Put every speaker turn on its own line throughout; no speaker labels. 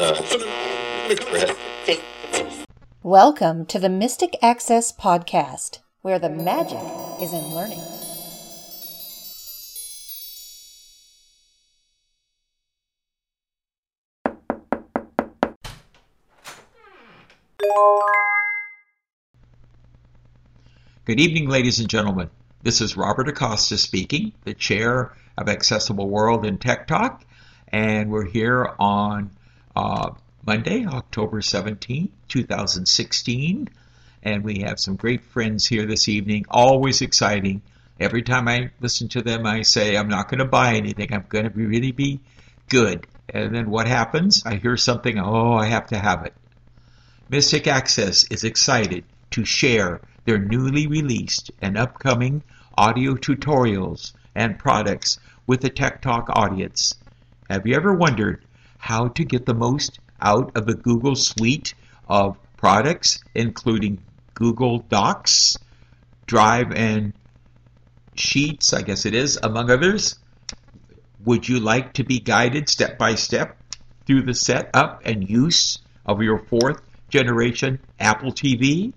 Welcome to the Mystic Access Podcast, where the magic is in learning.
Good evening, ladies and gentlemen. This is Robert Acosta speaking, the chair of Accessible World in Tech Talk, and we're here on uh, Monday, October 17, 2016, and we have some great friends here this evening. Always exciting. Every time I listen to them, I say, I'm not going to buy anything. I'm going to really be good. And then what happens? I hear something, oh, I have to have it. Mystic Access is excited to share their newly released and upcoming audio tutorials and products with the Tech Talk audience. Have you ever wondered how to get the most out of the Google suite of products, including Google Docs, Drive, and Sheets, I guess it is, among others? Would you like to be guided step by step through the setup and use of your fourth generation Apple TV?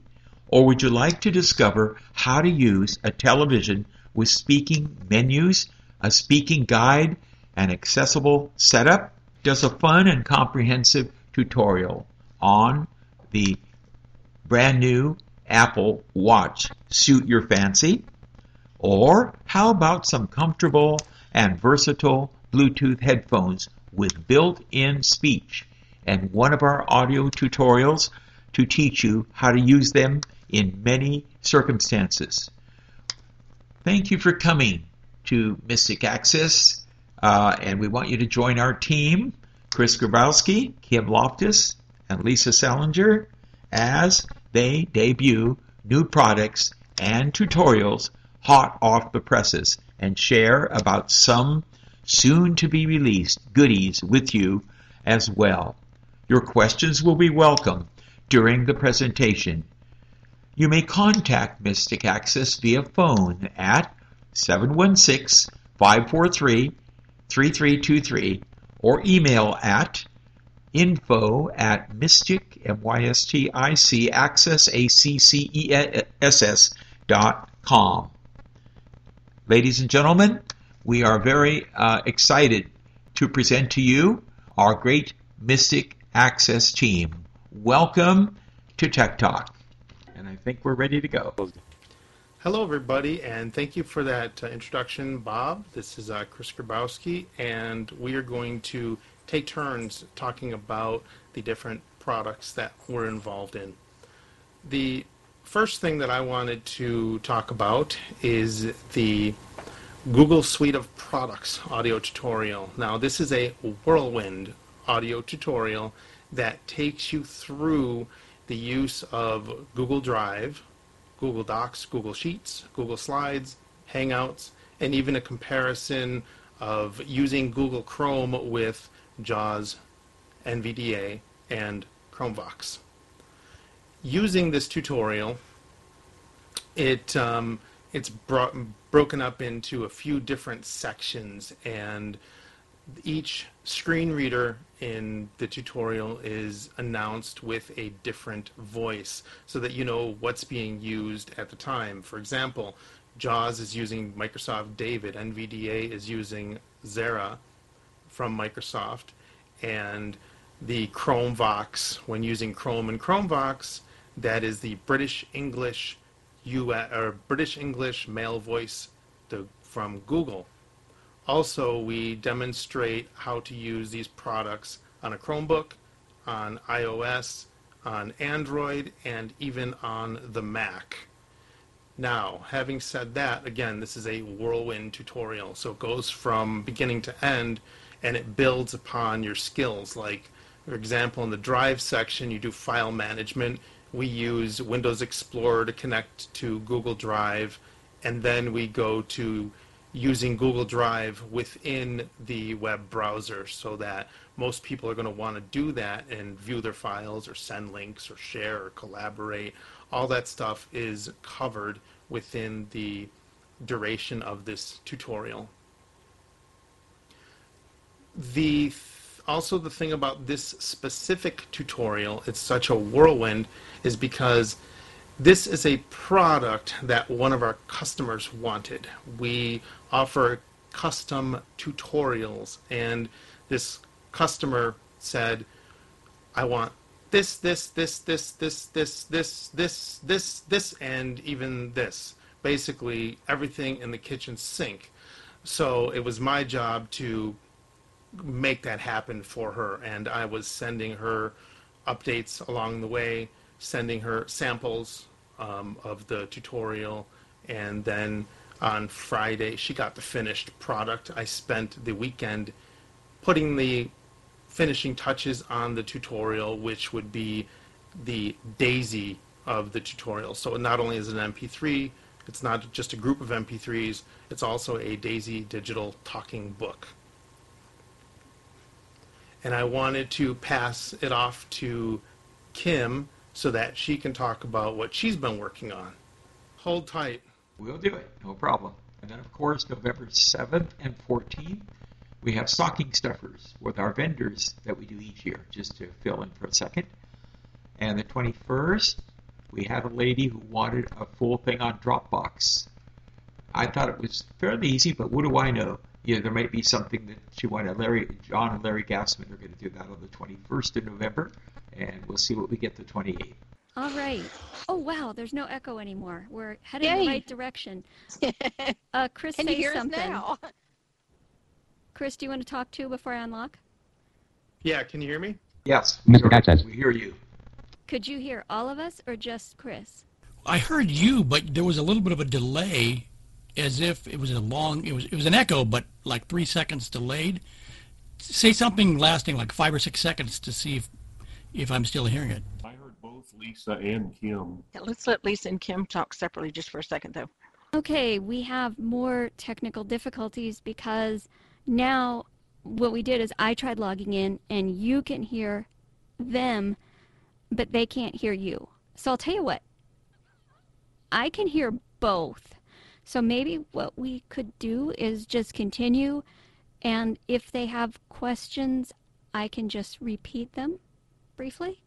Or would you like to discover how to use a television with speaking menus, a speaking guide, and accessible setup? Does a fun and comprehensive tutorial on the brand new Apple Watch suit your fancy? Or how about some comfortable and versatile Bluetooth headphones with built-in speech and one of our audio tutorials to teach you how to use them in many circumstances. Thank you for coming to Mystic Access, uh, and we want you to join our team, Chris Grabowski, Kim Loftus, and Lisa Salinger, as they debut new products and tutorials hot off the presses and share about some soon to be released goodies with you as well. Your questions will be welcome during the presentation you may contact Mystic Access via phone at 716-543-3323 or email at info at mystic, M-Y-S-T-I-C, access, A-C-C-E-S-S dot com. Ladies and gentlemen, we are very uh, excited to present to you our great Mystic Access team. Welcome to Tech Talk and I think we're ready to go.
Hello, everybody, and thank you for that uh, introduction, Bob. This is uh, Chris Grabowski, and we are going to take turns talking about the different products that we're involved in. The first thing that I wanted to talk about is the Google Suite of Products audio tutorial. Now, this is a whirlwind audio tutorial that takes you through the use of Google Drive, Google Docs, Google Sheets, Google Slides, Hangouts, and even a comparison of using Google Chrome with JAWS, NVDA, and Chromevox. Using this tutorial, it um, it's bro broken up into a few different sections, and each screen reader in the tutorial is announced with a different voice so that you know what's being used at the time. For example, JAWS is using Microsoft David, NVDA is using Zira from Microsoft, and the Chromevox, when using Chrome and Chromevox, that is the British English US, or British English male voice the, from Google. Also, we demonstrate how to use these products on a Chromebook, on iOS, on Android, and even on the Mac. Now, having said that, again, this is a whirlwind tutorial, so it goes from beginning to end, and it builds upon your skills. Like, for example, in the Drive section, you do file management. We use Windows Explorer to connect to Google Drive, and then we go to using Google Drive within the web browser so that most people are going to want to do that and view their files or send links or share or collaborate. All that stuff is covered within the duration of this tutorial. The also the thing about this specific tutorial, it's such a whirlwind, is because this is a product that one of our customers wanted. We offer custom tutorials, and this customer said, I want this, this, this, this, this, this, this, this, this, this, and even this. Basically, everything in the kitchen sink. So it was my job to make that happen for her, and I was sending her updates along the way, sending her samples um, of the tutorial, and then on Friday she got the finished product. I spent the weekend putting the finishing touches on the tutorial, which would be the DAISY of the tutorial. So not only is it an MP3, it's not just a group of MP3s, it's also a DAISY digital talking book. And I wanted to pass it off to Kim so that she can talk about what she's been working on. Hold tight.
We'll do it, no problem. And then, of course, November 7th and 14th, we have stocking stuffers with our vendors that we do each year, just to fill in for a second. And the 21st, we had a lady who wanted a full thing on Dropbox. I thought it was fairly easy, but what do I know? Yeah, there might be something that she wanted. Larry, John, and Larry Gassman are going to do that on the 21st of November, and we'll see what we get the 28th.
All right. Oh wow, there's no echo anymore. We're heading in the right direction. Uh, Chris,
Can
say
you hear
something.
us now?
Chris, do you want to talk too before I unlock?
Yeah, can you hear me?
Yes,
Mr.
we
Access.
we hear you.
Could you hear all of us or just Chris?
I heard you, but there was a little bit of a delay, as if it was a long. It was it was an echo, but like three seconds delayed. Say something lasting like five or six seconds to see if if I'm still hearing it.
I heard both Lisa and Kim.
Yeah, let's let Lisa and Kim talk separately just for a second, though.
Okay, we have more technical difficulties because now what we did is I tried logging in and you can hear them, but they can't hear you. So I'll tell you what, I can hear both. So maybe what we could do is just continue, and if they have questions, I can just repeat them briefly.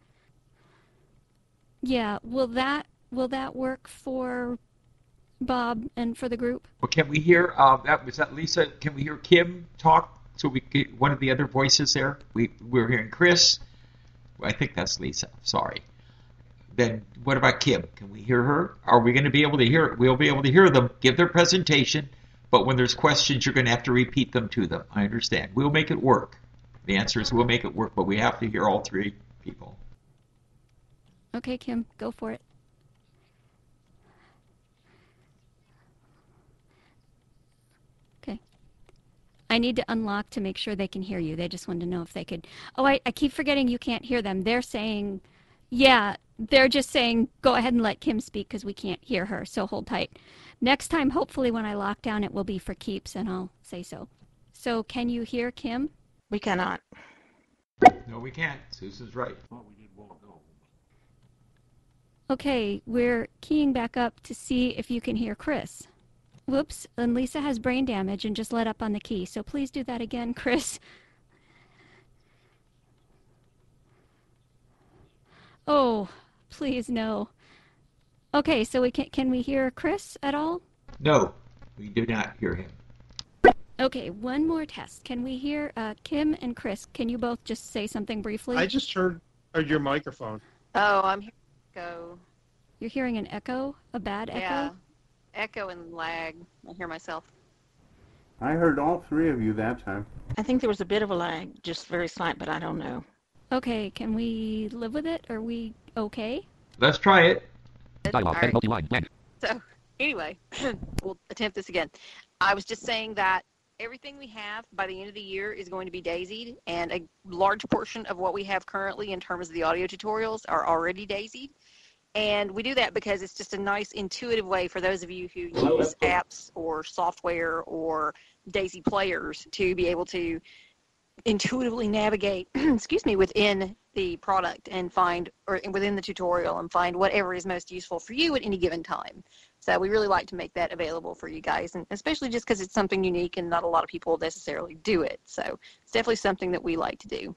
Yeah, will that will that work for Bob and for the group?
Well, can we hear uh, that? Was that Lisa? Can we hear Kim talk? So we get one of the other voices there. We we're hearing Chris. I think that's Lisa. Sorry. Then what about Kim? Can we hear her? Are we going to be able to hear? We'll be able to hear them give their presentation, but when there's questions, you're going to have to repeat them to them. I understand. We'll make it work. The answer is we'll make it work, but we have to hear all three people.
Okay, Kim, go for it. Okay. I need to unlock to make sure they can hear you. They just wanted to know if they could. Oh, I, I keep forgetting you can't hear them. They're saying, yeah, they're just saying, go ahead and let Kim speak because we can't hear her. So hold tight. Next time, hopefully, when I lock down, it will be for keeps and I'll say so. So, can you hear Kim?
We cannot.
No, we can't. Susan's right.
Thought we did well ago.
Okay, we're keying back up to see if you can hear Chris. Whoops, and Lisa has brain damage and just let up on the key, so please do that again, Chris. Oh, please no. Okay, so we can can we hear Chris at all?
No, we do not hear him.
Okay, one more test. Can we hear uh, Kim and Chris? Can you both just say something briefly?
I just heard uh, your microphone.
Oh, I'm here. Go.
You're hearing an echo, a bad echo.
Yeah. Echo and lag. I hear myself.
I heard all three of you that time.
I think there was a bit of a lag, just very slight, but I don't know.
Okay, can we live with it? Are we okay?
Let's try it.
All right. So, anyway, we'll attempt this again. I was just saying that everything we have by the end of the year is going to be daisied, and a large portion of what we have currently in terms of the audio tutorials are already daisied. And we do that because it's just a nice intuitive way for those of you who use apps or software or Daisy players to be able to intuitively navigate, excuse me, within the product and find, or within the tutorial, and find whatever is most useful for you at any given time. So we really like to make that available for you guys, and especially just because it's something unique and not a lot of people necessarily do it. So it's definitely something that we like to do.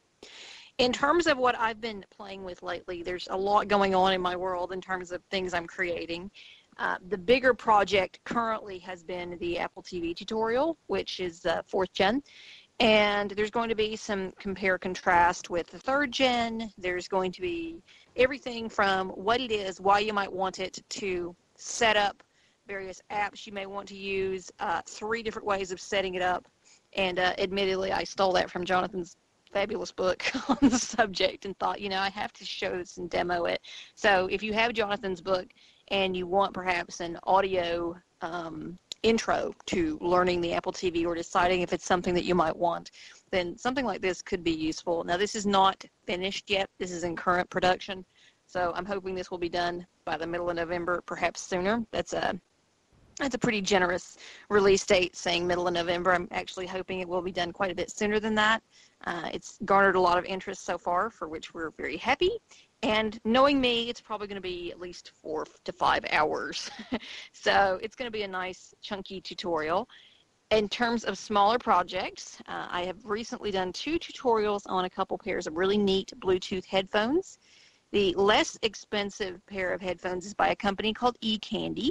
In terms of what I've been playing with lately, there's a lot going on in my world in terms of things I'm creating. Uh, the bigger project currently has been the Apple TV tutorial, which is uh, fourth gen. And there's going to be some compare contrast with the third gen. There's going to be everything from what it is, why you might want it, to set up various apps you may want to use, uh, three different ways of setting it up. And uh, admittedly, I stole that from Jonathan's fabulous book on the subject and thought, you know, I have to show this and demo it. So if you have Jonathan's book and you want perhaps an audio um, intro to learning the Apple TV or deciding if it's something that you might want, then something like this could be useful. Now, this is not finished yet. This is in current production. So I'm hoping this will be done by the middle of November, perhaps sooner. That's a that's a pretty generous release date, saying middle of November. I'm actually hoping it will be done quite a bit sooner than that. Uh, it's garnered a lot of interest so far, for which we're very happy. And knowing me, it's probably going to be at least four to five hours. so it's going to be a nice, chunky tutorial. In terms of smaller projects, uh, I have recently done two tutorials on a couple pairs of really neat Bluetooth headphones. The less expensive pair of headphones is by a company called eCandy,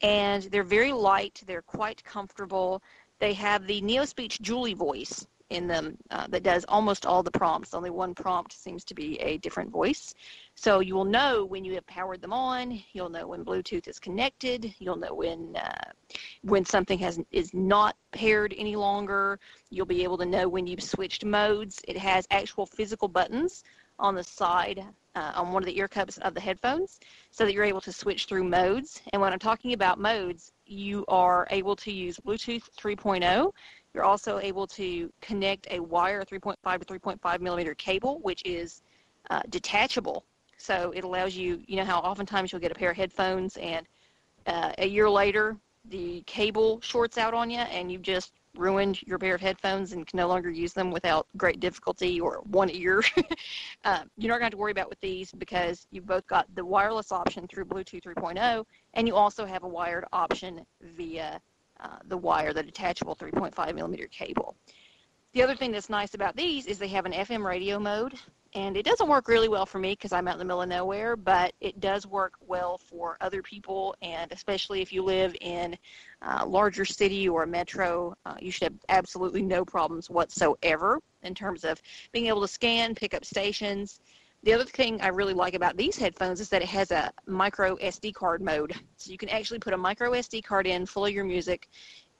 and they're very light. They're quite comfortable. They have the NeoSpeech Julie voice in them uh, that does almost all the prompts. Only one prompt seems to be a different voice. So you will know when you have powered them on. You'll know when Bluetooth is connected. You'll know when uh, when something has is not paired any longer. You'll be able to know when you've switched modes. It has actual physical buttons on the side uh, on one of the ear cups of the headphones so that you're able to switch through modes. And when I'm talking about modes, you are able to use Bluetooth 3.0. You're also able to connect a wire 3.5 to 3.5 millimeter cable, which is uh, detachable. So it allows you, you know how oftentimes you'll get a pair of headphones and uh, a year later the cable shorts out on you and you just ruined your pair of headphones and can no longer use them without great difficulty or one ear. uh, you're not going to have to worry about with these because you've both got the wireless option through Bluetooth 3.0 and you also have a wired option via uh, the wire, the detachable 3.5 millimeter cable. The other thing that's nice about these is they have an FM radio mode, and it doesn't work really well for me because I'm out in the middle of nowhere, but it does work well for other people, and especially if you live in a larger city or a metro, uh, you should have absolutely no problems whatsoever in terms of being able to scan, pick up stations. The other thing I really like about these headphones is that it has a micro SD card mode. So you can actually put a micro SD card in full of your music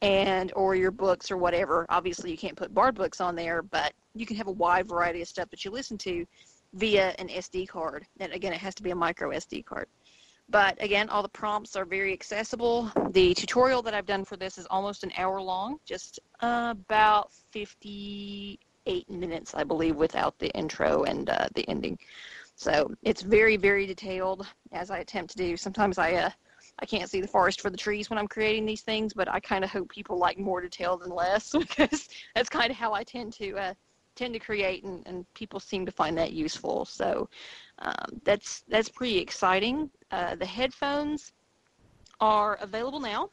and or your books or whatever. Obviously, you can't put Bard books on there, but you can have a wide variety of stuff that you listen to via an SD card. And again, it has to be a micro SD card. But again, all the prompts are very accessible. The tutorial that I've done for this is almost an hour long, just about 58 minutes, I believe, without the intro and uh, the ending. So it's very, very detailed as I attempt to do. Sometimes I uh, I can't see the forest for the trees when I'm creating these things, but I kind of hope people like more detail than less because that's kind of how I tend to uh, tend to create, and, and people seem to find that useful. So um, that's that's pretty exciting. Uh, the headphones are available now.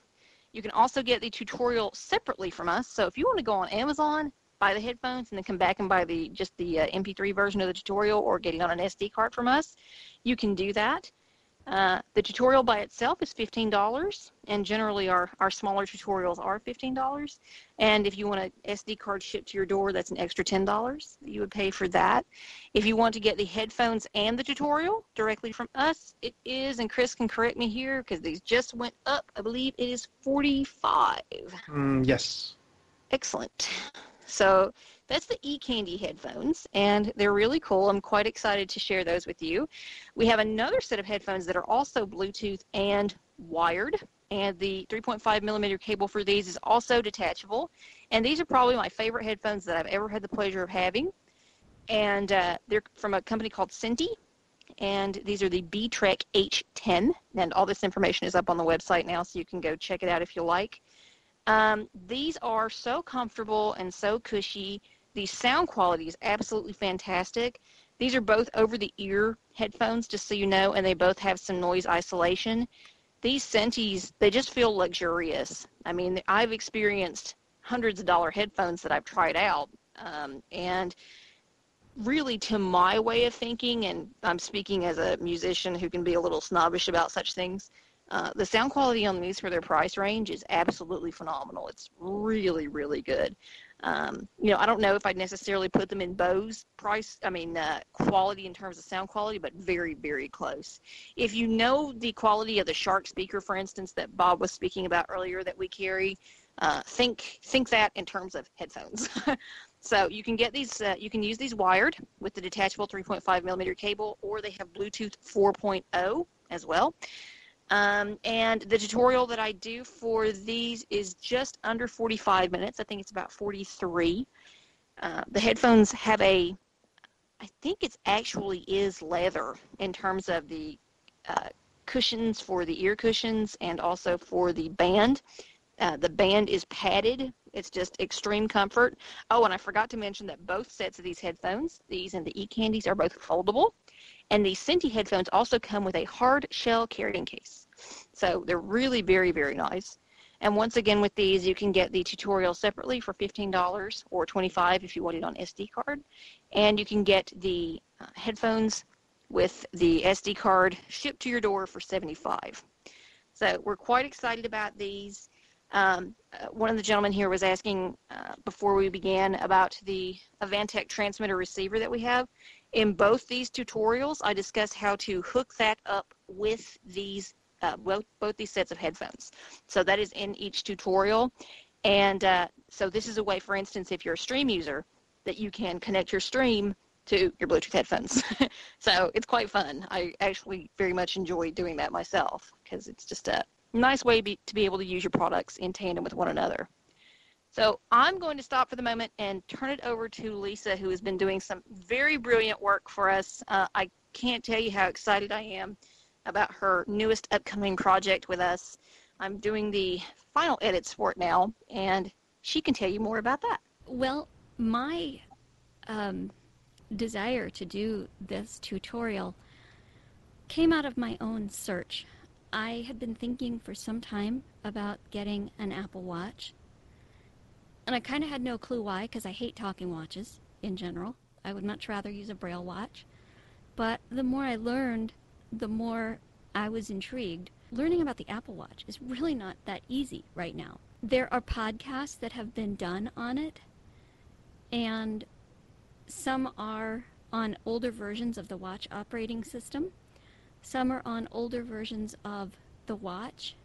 You can also get the tutorial separately from us. So if you want to go on Amazon, buy the headphones, and then come back and buy the just the uh, MP3 version of the tutorial, or getting on an SD card from us, you can do that. Uh, the tutorial by itself is $15, and generally our, our smaller tutorials are $15. And if you want an SD card shipped to your door, that's an extra $10 you would pay for that. If you want to get the headphones and the tutorial directly from us, it is, and Chris can correct me here because these just went up, I believe it is 45
mm, Yes.
Excellent. So that's the eCandy headphones, and they're really cool. I'm quite excited to share those with you. We have another set of headphones that are also Bluetooth and wired, and the 3.5 millimeter cable for these is also detachable. And these are probably my favorite headphones that I've ever had the pleasure of having. And uh, they're from a company called Sentey, and these are the B-Trek H10. And all this information is up on the website now, so you can go check it out if you like. Um, these are so comfortable and so cushy. The sound quality is absolutely fantastic. These are both over the ear headphones, just so you know, and they both have some noise isolation. These Senteys, they just feel luxurious. I mean, I've experienced hundreds of dollar headphones that I've tried out, um, and really to my way of thinking, and I'm speaking as a musician who can be a little snobbish about such things, uh, the sound quality on these for their price range is absolutely phenomenal. It's really, really good. Um, you know, I don't know if I'd necessarily put them in Bose price, I mean, uh, quality in terms of sound quality, but very, very close. If you know the quality of the Shark speaker, for instance, that Bob was speaking about earlier that we carry, uh, think think that in terms of headphones. so you can get these, uh, you can use these wired with the detachable 3.5 millimeter cable, or they have Bluetooth 4.0 as well. Um, and the tutorial that I do for these is just under 45 minutes. I think it's about 43. Uh, the headphones have a, I think it actually is leather in terms of the uh, cushions for the ear cushions and also for the band. Uh, the band is padded. It's just extreme comfort. Oh, and I forgot to mention that both sets of these headphones, these and the eCandies, are both foldable. And the Sentey headphones also come with a hard shell carrying case. So they're really very, very nice. And once again, with these, you can get the tutorial separately for $15 or $25 if you want it on SD card. And you can get the uh, headphones with the SD card shipped to your door for 75 So we're quite excited about these. Um, uh, one of the gentlemen here was asking uh, before we began about the Avantree transmitter receiver that we have. In both these tutorials, I discuss how to hook that up with these uh, both, both these sets of headphones. So that is in each tutorial. And uh, so this is a way, for instance, if you're a stream user, that you can connect your stream to your Bluetooth headphones. so it's quite fun. I actually very much enjoy doing that myself because it's just a nice way be, to be able to use your products in tandem with one another. So I'm going to stop for the moment and turn it over to Lisa, who has been doing some very brilliant work for us. Uh, I can't tell you how excited I am about her newest upcoming project with us. I'm doing the final edits for it now, and she can tell you more about that.
Well, my um, desire to do this tutorial came out of my own search. I had been thinking for some time about getting an Apple Watch, and I kind of had no clue why because I hate talking watches in general. I would much rather use a Braille watch. But the more I learned, the more I was intrigued. Learning about the Apple Watch is really not that easy right now. There are podcasts that have been done on it, and some are on older versions of the watch operating system. Some are on older versions of the watch.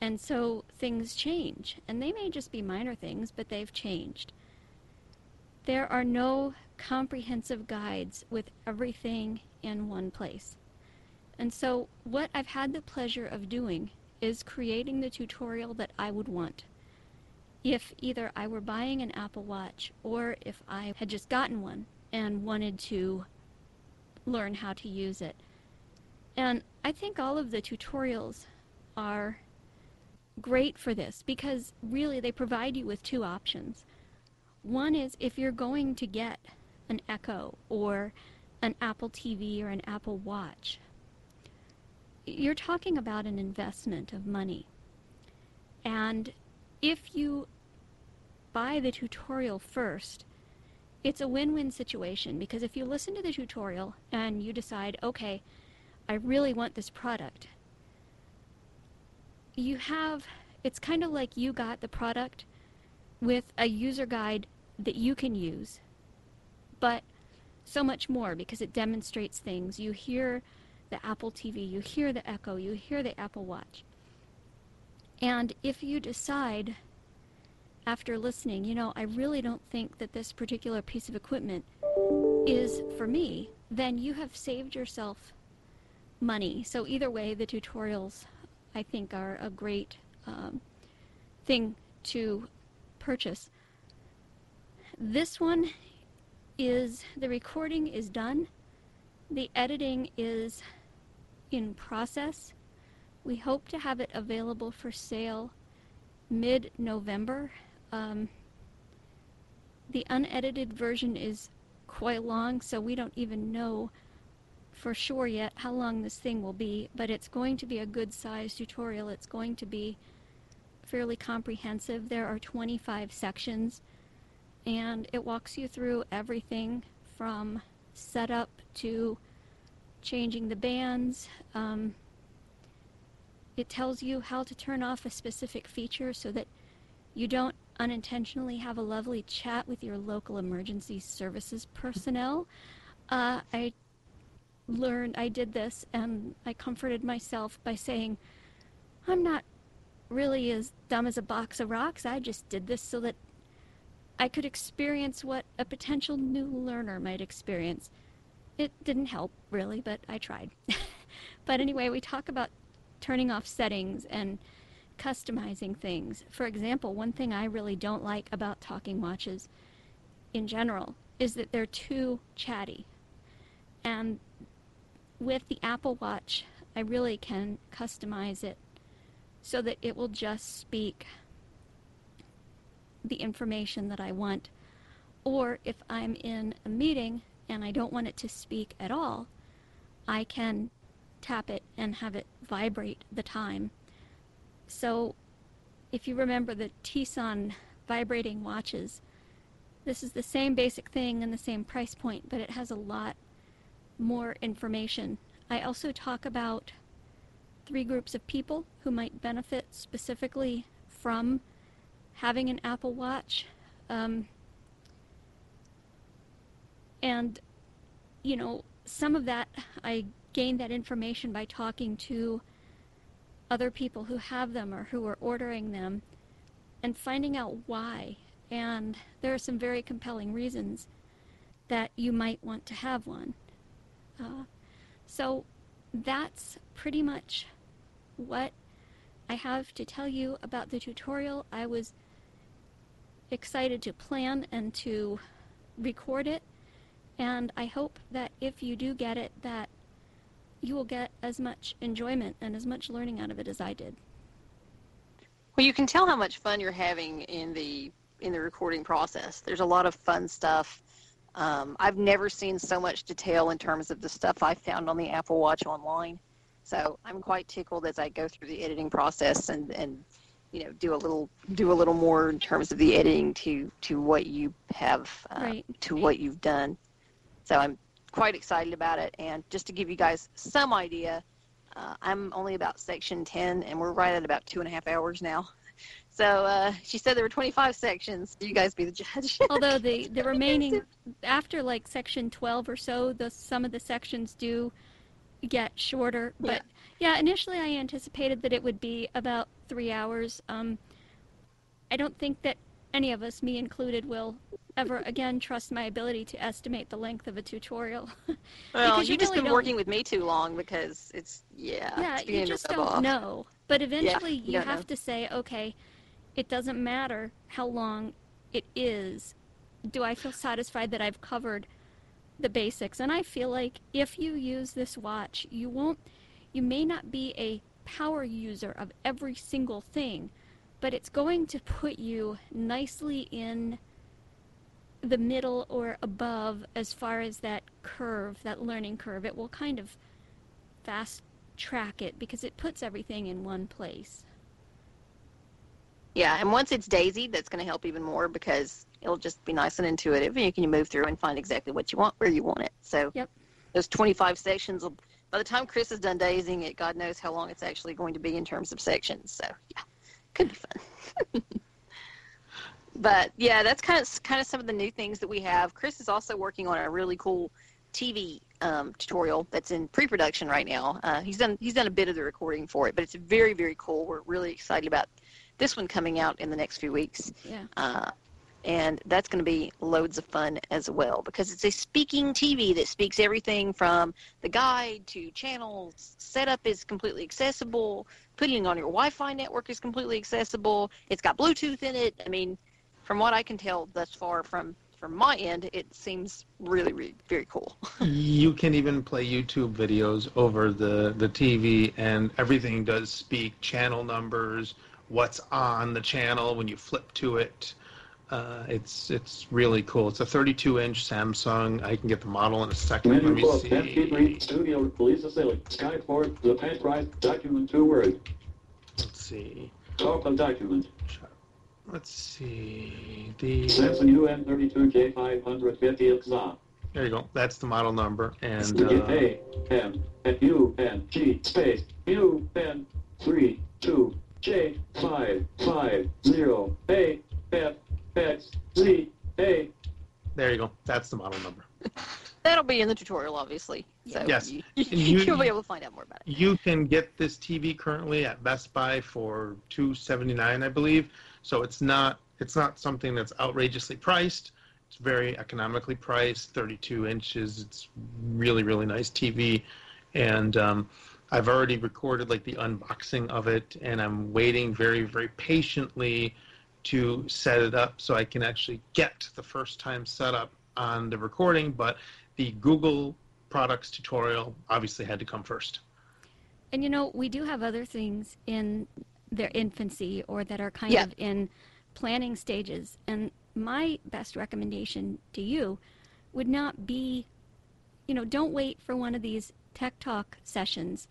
And so things change. And they may just be minor things, but they've changed. There are no comprehensive guides with everything in one place. And so what I've had the pleasure of doing is creating the tutorial that I would want. If either I were buying an Apple Watch or if I had just gotten one and wanted to learn how to use it. And I think all of the tutorials are great for this because really they provide you with two options. One is if you're going to get an Echo or an Apple TV or an Apple Watch, you're talking about an investment of money. And if you buy the tutorial first, it's a win-win situation because if you listen to the tutorial and you decide, okay, I really want this product, you have, it's kind of like you got the product with a user guide that you can use, but so much more because it demonstrates things. You hear the Apple TV, you hear the Echo, you hear the Apple Watch. And if you decide after listening, you know, I really don't think that this particular piece of equipment is for me, then you have saved yourself money. So either way, the tutorials, I think, are a great um, thing to purchase. This one is, the recording is done. The editing is in process. We hope to have it available for sale mid-November. Um, the unedited version is quite long, so we don't even know for sure yet how long this thing will be, but it's going to be a good size tutorial. It's going to be fairly comprehensive. There are 25 sections and it walks you through everything from setup to changing the bands. Um, it tells you how to turn off a specific feature so that you don't unintentionally have a lovely chat with your local emergency services personnel. Uh, I learned, I did this, and I comforted myself by saying, I'm not really as dumb as a box of rocks. I just did this so that I could experience what a potential new learner might experience. It didn't help, really, but I tried. but anyway, we talk about turning off settings and customizing things. For example, one thing I really don't like about talking watches in general is that they're too chatty. And with the Apple Watch, I really can customize it so that it will just speak the information that I want. Or if I'm in a meeting and I don't want it to speak at all, I can tap it and have it vibrate the time so if you remember the Tissot vibrating watches, this is the same basic thing and the same price point, but it has a lot more information. I also talk about three groups of people who might benefit specifically from having an Apple Watch. Um, and, you know, some of that, I gained that information by talking to other people who have them or who are ordering them and finding out why. And there are some very compelling reasons that you might want to have one. Uh, so that's pretty much what I have to tell you about the tutorial. I was excited to plan and to record it and I hope that if you do get it that you will get as much enjoyment and as much learning out of it as I did.
Well, you can tell how much fun you're having in the in the recording process. There's a lot of fun stuff. Um, I've never seen so much detail in terms of the stuff I found on the Apple Watch online. So I'm quite tickled as I go through the editing process and, and you know do a little do a little more in terms of the editing to to what you have uh,
right.
to what you've done. So I'm quite excited about it. And just to give you guys some idea, uh, I'm only about section 10, and we're right at about two and a half hours now. So uh, she said there were 25 sections. You guys be the judge.
Although the, the remaining, after like section 12 or so, the, some of the sections do get shorter. But yeah. yeah, initially I anticipated that it would be about three hours. Um, I don't think that any of us, me included, will ever again trust my ability to estimate the length of a tutorial.
well, you've
you
just
really
been working with me too long because it's yeah.
Yeah,
it's
you just don't
off.
know. But eventually,
you
you, have
know.
to say, okay, it doesn't matter how long it is. Do I feel satisfied that I've covered the basics? And I feel like if you use this watch, you won't. You may not be a power user of every single thing, but it's going to put you nicely in the middle or above as far as that curve, that learning curve. It will kind of fast track it because it puts everything in one place.
Yeah, and once it's daisied, that's going to help even more because it'll just be nice and intuitive, and you can move through and find exactly what you want where you want it. So
Yep.
those 25 sections will. By the time Chris is done daising it, God knows how long it's actually going to be in terms of sections. So yeah, could be fun. but yeah, that's kind of kind of some of the new things that we have. Chris is also working on a really cool TV um, tutorial that's in pre-production right now. Uh, he's done he's done a bit of the recording for it, but it's very very cool. We're really excited about this one coming out in the next few weeks.
Yeah.
Uh, and that's going to be loads of fun as well because it's a speaking TV that speaks everything from the guide to channels. Setup is completely accessible. Putting it on your Wi-Fi network is completely accessible. It's got Bluetooth in it. I mean, from what I can tell thus far from from my end, it seems really, really very cool.
You can even play YouTube videos over the, the TV, and everything does speak channel numbers, what's on the channel when you flip to it. Uh, it's it's really cool. It's a 32-inch Samsung. I can get the model in a second. Let me
book,
see.
Studio, Lisa Selig, Skyport, the Pet Right, document two words,
Let's see.
top of document,
Let's see. The
Samsung UN32J 550 XA,
there you go. That's the model number. And uh,
A, N, U, N, G, space, U, N, 3, 2, J, 5, 5, 0, A, F, X, Z, A.
there you go. That's the model number.
That'll be in the tutorial, obviously. So
Yes.
You,
you,
you'll be able to find out more about it.
You can get this TV currently at Best Buy for 279, I believe. So it's not it's not something that's outrageously priced. It's very economically priced, 32 inches. It's really really nice TV, and um, I've already recorded like the unboxing of it, and I'm waiting very very patiently to set it up so I can actually get the first time setup on the recording. But the Google products tutorial obviously had to come first.
And you know, we do have other things in their infancy or that are kind
Yeah.
of in planning stages. And my best recommendation to you would not be, you know, don't wait for one of these Tech Talk sessions.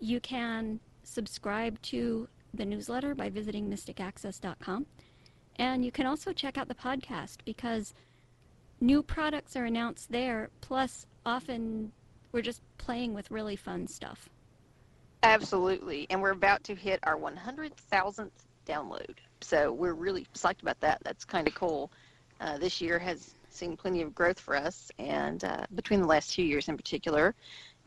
You can subscribe to the newsletter by visiting mysticaccess.com. And you can also check out the podcast because new products are announced there. Plus, often we're just playing with really fun stuff.
Absolutely. And we're about to hit our 100,000th download. So we're really psyched about that. That's kind of cool. Uh, this year has seen plenty of growth for us, and uh, between the last two years in particular.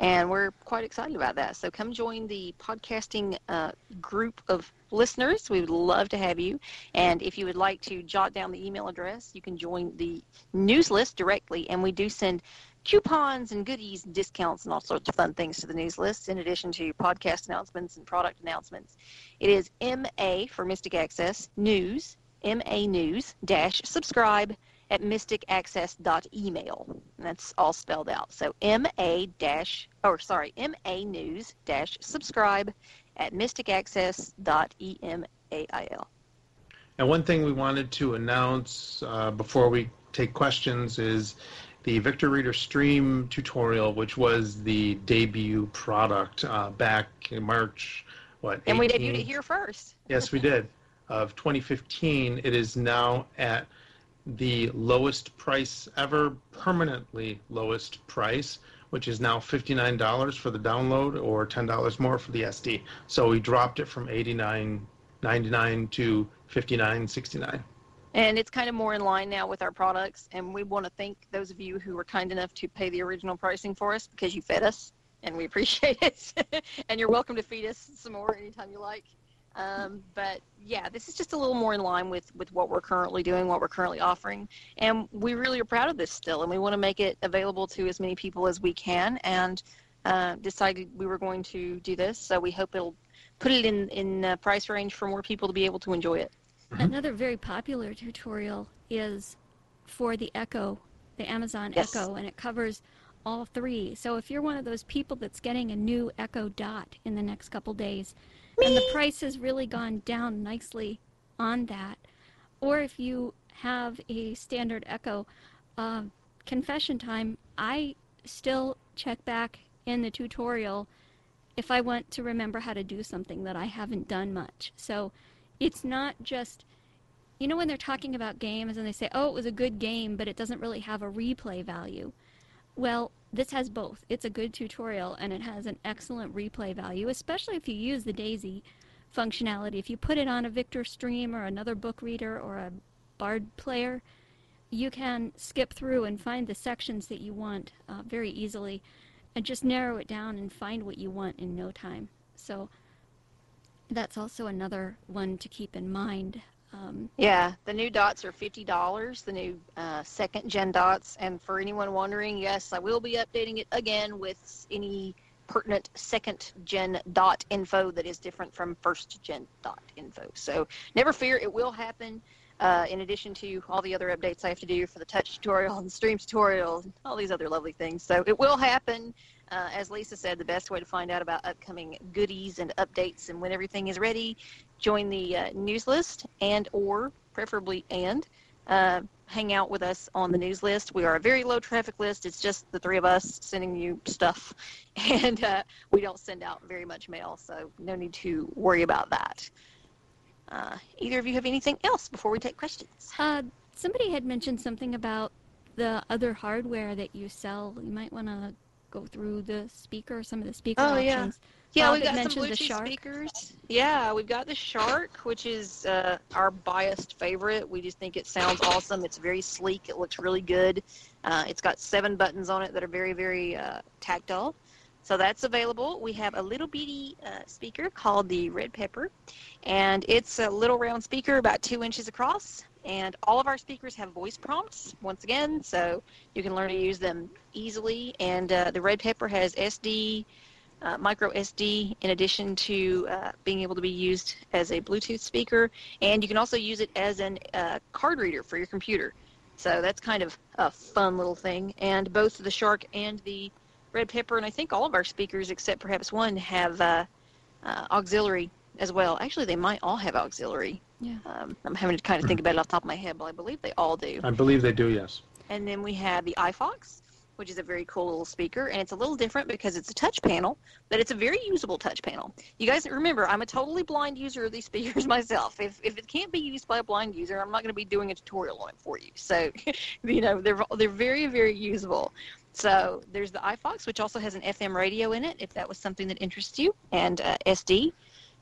And we're quite excited about that. So come join the podcasting uh, group of listeners. We would love to have you. And if you would like to jot down the email address, you can join the news list directly. And we do send coupons and goodies and discounts and all sorts of fun things to the news list in addition to podcast announcements and product announcements. It is MA for Mystic Access News, MA News dash subscribe at mysticaccess.email. And that's all spelled out. So MA dash, or sorry, MA News dash subscribe at mysticaccess.email.
And one thing we wanted to announce uh, before we take questions is the Victor Reader Stream tutorial, which was the debut product uh, back in March, what?
And we
18?
debuted it here first.
Yes, we did. Of 2015, it is now at the lowest price ever, permanently lowest price, which is now $59 for the download or $10 more for the SD. So we dropped it from 89.99 to 59.69.
And it's kind of more in line now with our products. And we want to thank those of you who were kind enough to pay the original pricing for us because you fed us and we appreciate it. and you're welcome to feed us some more anytime you like. Um, but yeah, this is just a little more in line with, with what we're currently doing, what we're currently offering. And we really are proud of this still. And we want to make it available to as many people as we can. And uh, decided we were going to do this. So we hope it'll put it in, in uh, price range for more people to be able to enjoy it.
Another very popular tutorial is for the Echo, the Amazon
Yes.
Echo, and it covers all three. So if you're one of those people that's getting a new Echo Dot in the next couple days, and the price has really gone down nicely on that, or if you have a standard Echo, uh, confession time, I still check back in the tutorial if I want to remember how to do something that I haven't done much. So it's not just you know when they're talking about games and they say oh it was a good game but it doesn't really have a replay value. Well this has both. It's a good tutorial and it has an excellent replay value especially if you use the daisy functionality. If you put it on a victor stream or another book reader or a bard player you can skip through and find the sections that you want uh, very easily and just narrow it down and find what you want in no time. So that's also another one to keep in mind. Um,
Yeah, the new dots are fifty dollars. The new uh, second gen dots, and for anyone wondering, yes, I will be updating it again with any pertinent second gen dot info that is different from first gen dot info. So never fear, it will happen. Uh, in addition to all the other updates I have to do for the touch tutorial and the stream tutorial and all these other lovely things. So it will happen. Uh, as Lisa said, the best way to find out about upcoming goodies and updates and when everything is ready, join the uh, news list and or preferably and uh, hang out with us on the news list. We are a very low traffic list. It's just the three of us sending you stuff, and uh, we don't send out very much mail, so no need to worry about that. Uh, either of you have anything else before we take questions?
Uh, somebody had mentioned something about the other hardware that you sell. You might want to go through the speaker, some of the speaker
Oh, yeah.
options.
Yeah,
Bob
we've got some
mentioned the
Bluetooth speakers. Yeah, we've got the Shark, which is uh, our biased favorite. We just think it sounds awesome. It's very sleek. It looks really good. Uh, it's got seven buttons on it that are very, very uh, tactile. So that's available. We have a little bitty uh, speaker called the Red Pepper, and it's a little round speaker about two inches across. And all of our speakers have voice prompts, once again, so you can learn to use them easily. And uh, the Red Pepper has SD, uh, micro SD in addition to uh, being able to be used as a Bluetooth speaker, and you can also use it as an uh, card reader for your computer. So that's kind of a fun little thing. And both the Shark and the Red Pepper, and I think all of our speakers except perhaps one, have uh, uh, auxiliary as well. Actually, they might all have auxiliary.
Yeah.
Um, I'm having to kind of think about it off the top of my head, but I believe they all do.
I believe they do, yes.
And then we have the iFox, which is a very cool little speaker, and it's a little different because it's a touch panel, but it's a very usable touch panel. You guys remember, I'm a totally blind user of these speakers myself. If, if it can't be used by a blind user, I'm not going to be doing a tutorial on it for you. So, you know, they're they're very very usable. So there's the iFox, which also has an FM radio in it, if that was something that interests you, and uh, SD.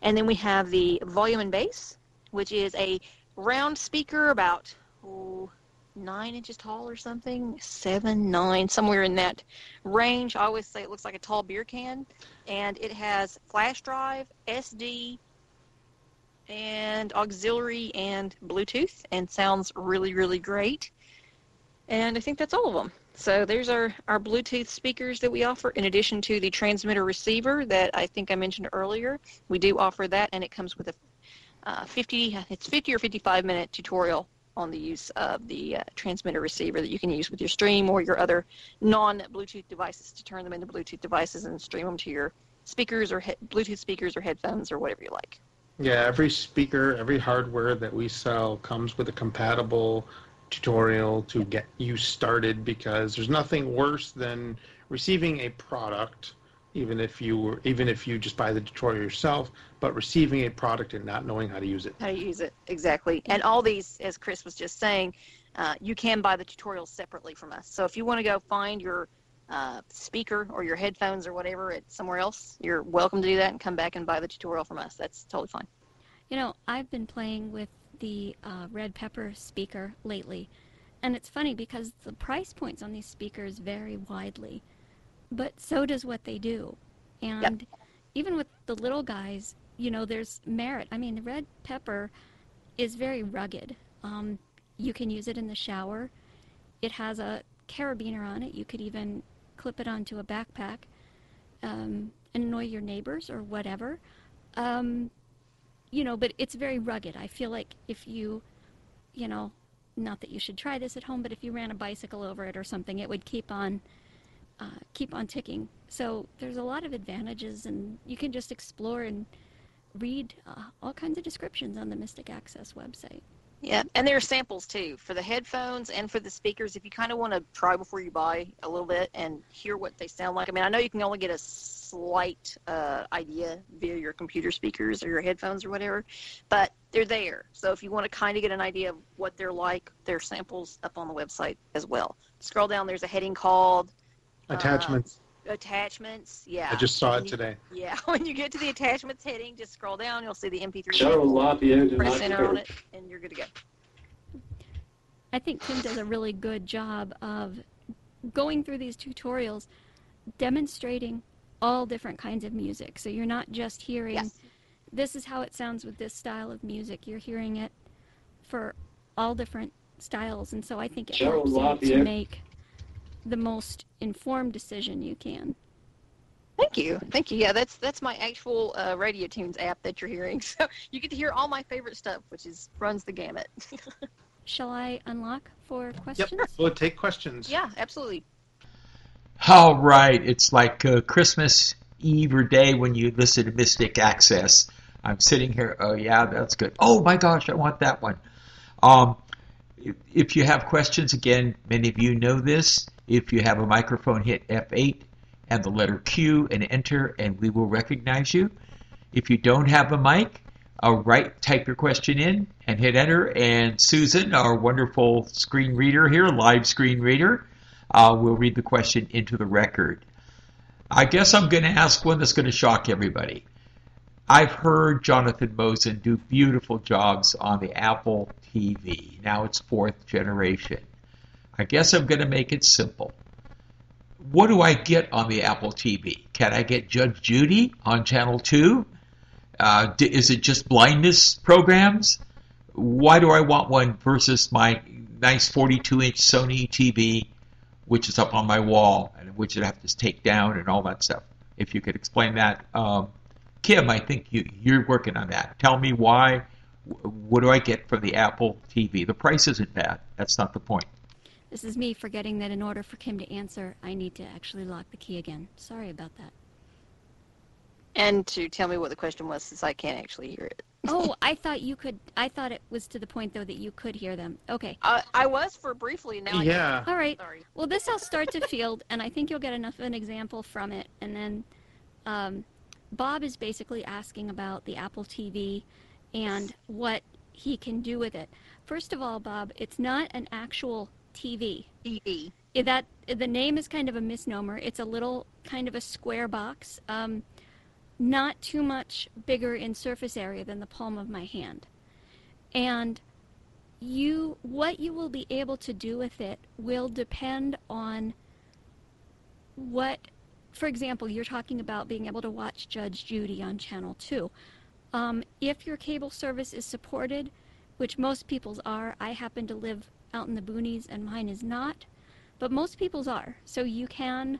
And then we have the volume and bass, which is a round speaker about oh, nine inches tall or something, seven, nine, somewhere in that range. I always say it looks like a tall beer can, and it has flash drive, SD, and auxiliary and Bluetooth, and sounds really, really great. And I think that's all of them. So there's our, our Bluetooth speakers that we offer, in addition to the transmitter receiver that I think I mentioned earlier. We do offer that, and it comes with a uh, 50, it's 50 or 55 minute tutorial on the use of the uh, transmitter receiver that you can use with your stream or your other non-Bluetooth devices to turn them into Bluetooth devices and stream them to your speakers or he- Bluetooth speakers or headphones or whatever you like.
Yeah, every speaker, every hardware that we sell comes with a compatible tutorial to get you started because there's nothing worse than receiving a product even if you were even if you just buy the tutorial yourself but receiving a product and not knowing how to use it
How to use it exactly, and all these, as Chris was just saying, uh, you can buy the tutorials separately from us. So if you want to go find your uh, speaker or your headphones or whatever at somewhere else, you're welcome to do that and come back and buy the tutorial from us. That's totally fine.
You know, I've been playing with the uh, Red Pepper speaker lately, and it's funny because the price points on these speakers vary widely, but so does what they do. And even with the little guys, you know, there's merit. I mean, the Red Pepper is very rugged. Um, you can use it in the shower. It has a carabiner on it. You could even clip it onto a backpack um, and annoy your neighbors or whatever. Um, you know, but it's very rugged. I feel like if you, you know, not that you should try this at home, but if you ran a bicycle over it or something, it would keep on, uh, keep on ticking. So there's a lot of advantages, and you can just explore and read uh, all kinds of descriptions on the Mystic Access website.
Yeah, and there are samples too for the headphones and for the speakers. If you kind of want to try before you buy a little bit and hear what they sound like. I mean, I know you can only get a slight uh, idea via your computer speakers or your headphones or whatever, but they're there. So if you want to kind of get an idea of what they're like, there are samples up on the website as well. Scroll down. There's a heading called
attachments
attachments. Yeah,
i just saw
When
it
you-
today
Yeah, when you get to the attachments heading, just scroll down. You'll see the MP3.
Shuttle
sample.
Lafayette
Press
did not
enter on
clear.
it, and you're good to go.
I think Tim does a really good job of going through these tutorials, demonstrating all different kinds of music. So you're not just hearing
Yes.
this is how it sounds with this style of music. You're hearing it for all different styles, and so I think it
Gerald
helps you to make the most informed decision you can.
Thank you, thank you. Yeah, that's that's my actual uh, Radio Tunes app that you're hearing. So you get to hear all my favorite stuff, which is runs the gamut.
Shall I unlock for questions?
yep we'll take questions
yeah, absolutely.
All right, it's like uh, Christmas Eve or day when you listen to Mystic Access. I'm sitting here. Oh yeah, that's good. Oh my gosh, I want that one. Um, if- you have questions, again, many of you know this. If you have a microphone, hit F8 and the letter Q and enter, and we will recognize you. If you don't have a mic, uh, write, type your question in and hit enter. And Susan, our wonderful screen reader here, live screen reader, uh, will read the question into the record. I guess I'm going to ask one that's going to shock everybody. I've heard Jonathan Mosen do beautiful jobs on the Apple TV. Now it's fourth generation. I guess I'm going to make it simple. What do I get on the Apple TV? Can I get Judge Judy on Channel 2? Uh, is it just blindness programs? Why do I want one versus my nice 42 inch Sony TV, which is up on my wall and which I have to take down and all that stuff? If you could explain that. Um, Kim, I think you, you're working on that. Tell me why. What do I get from the Apple TV? The price isn't bad. That's not the point.
This is me forgetting that in order for Kim to answer, I need to actually lock the key again. Sorry about that.
And to tell me what the question was, since I can't actually hear it.
Oh, I thought you could. I thought it was to the point though that you could hear them. Okay.
I, I was for briefly. Now. I
Yeah.
All right.
Sorry.
Well, this I'll start to field, and I think you'll get enough of an example from it. And then um, Bob is basically asking about the Apple TV and what he can do with it. First of all, Bob, it's not an actual TV.
TV.
That the name is kind of a misnomer. It's a little kind of a square box, um, not too much bigger in surface area than the palm of my hand. And you, what you will be able to do with it will depend on what, for example, you're talking about being able to watch Judge Judy on Channel 2. Um, if your cable service is supported, which most people's are, I happen to live out in the boonies and mine is not, but most people's are. So you can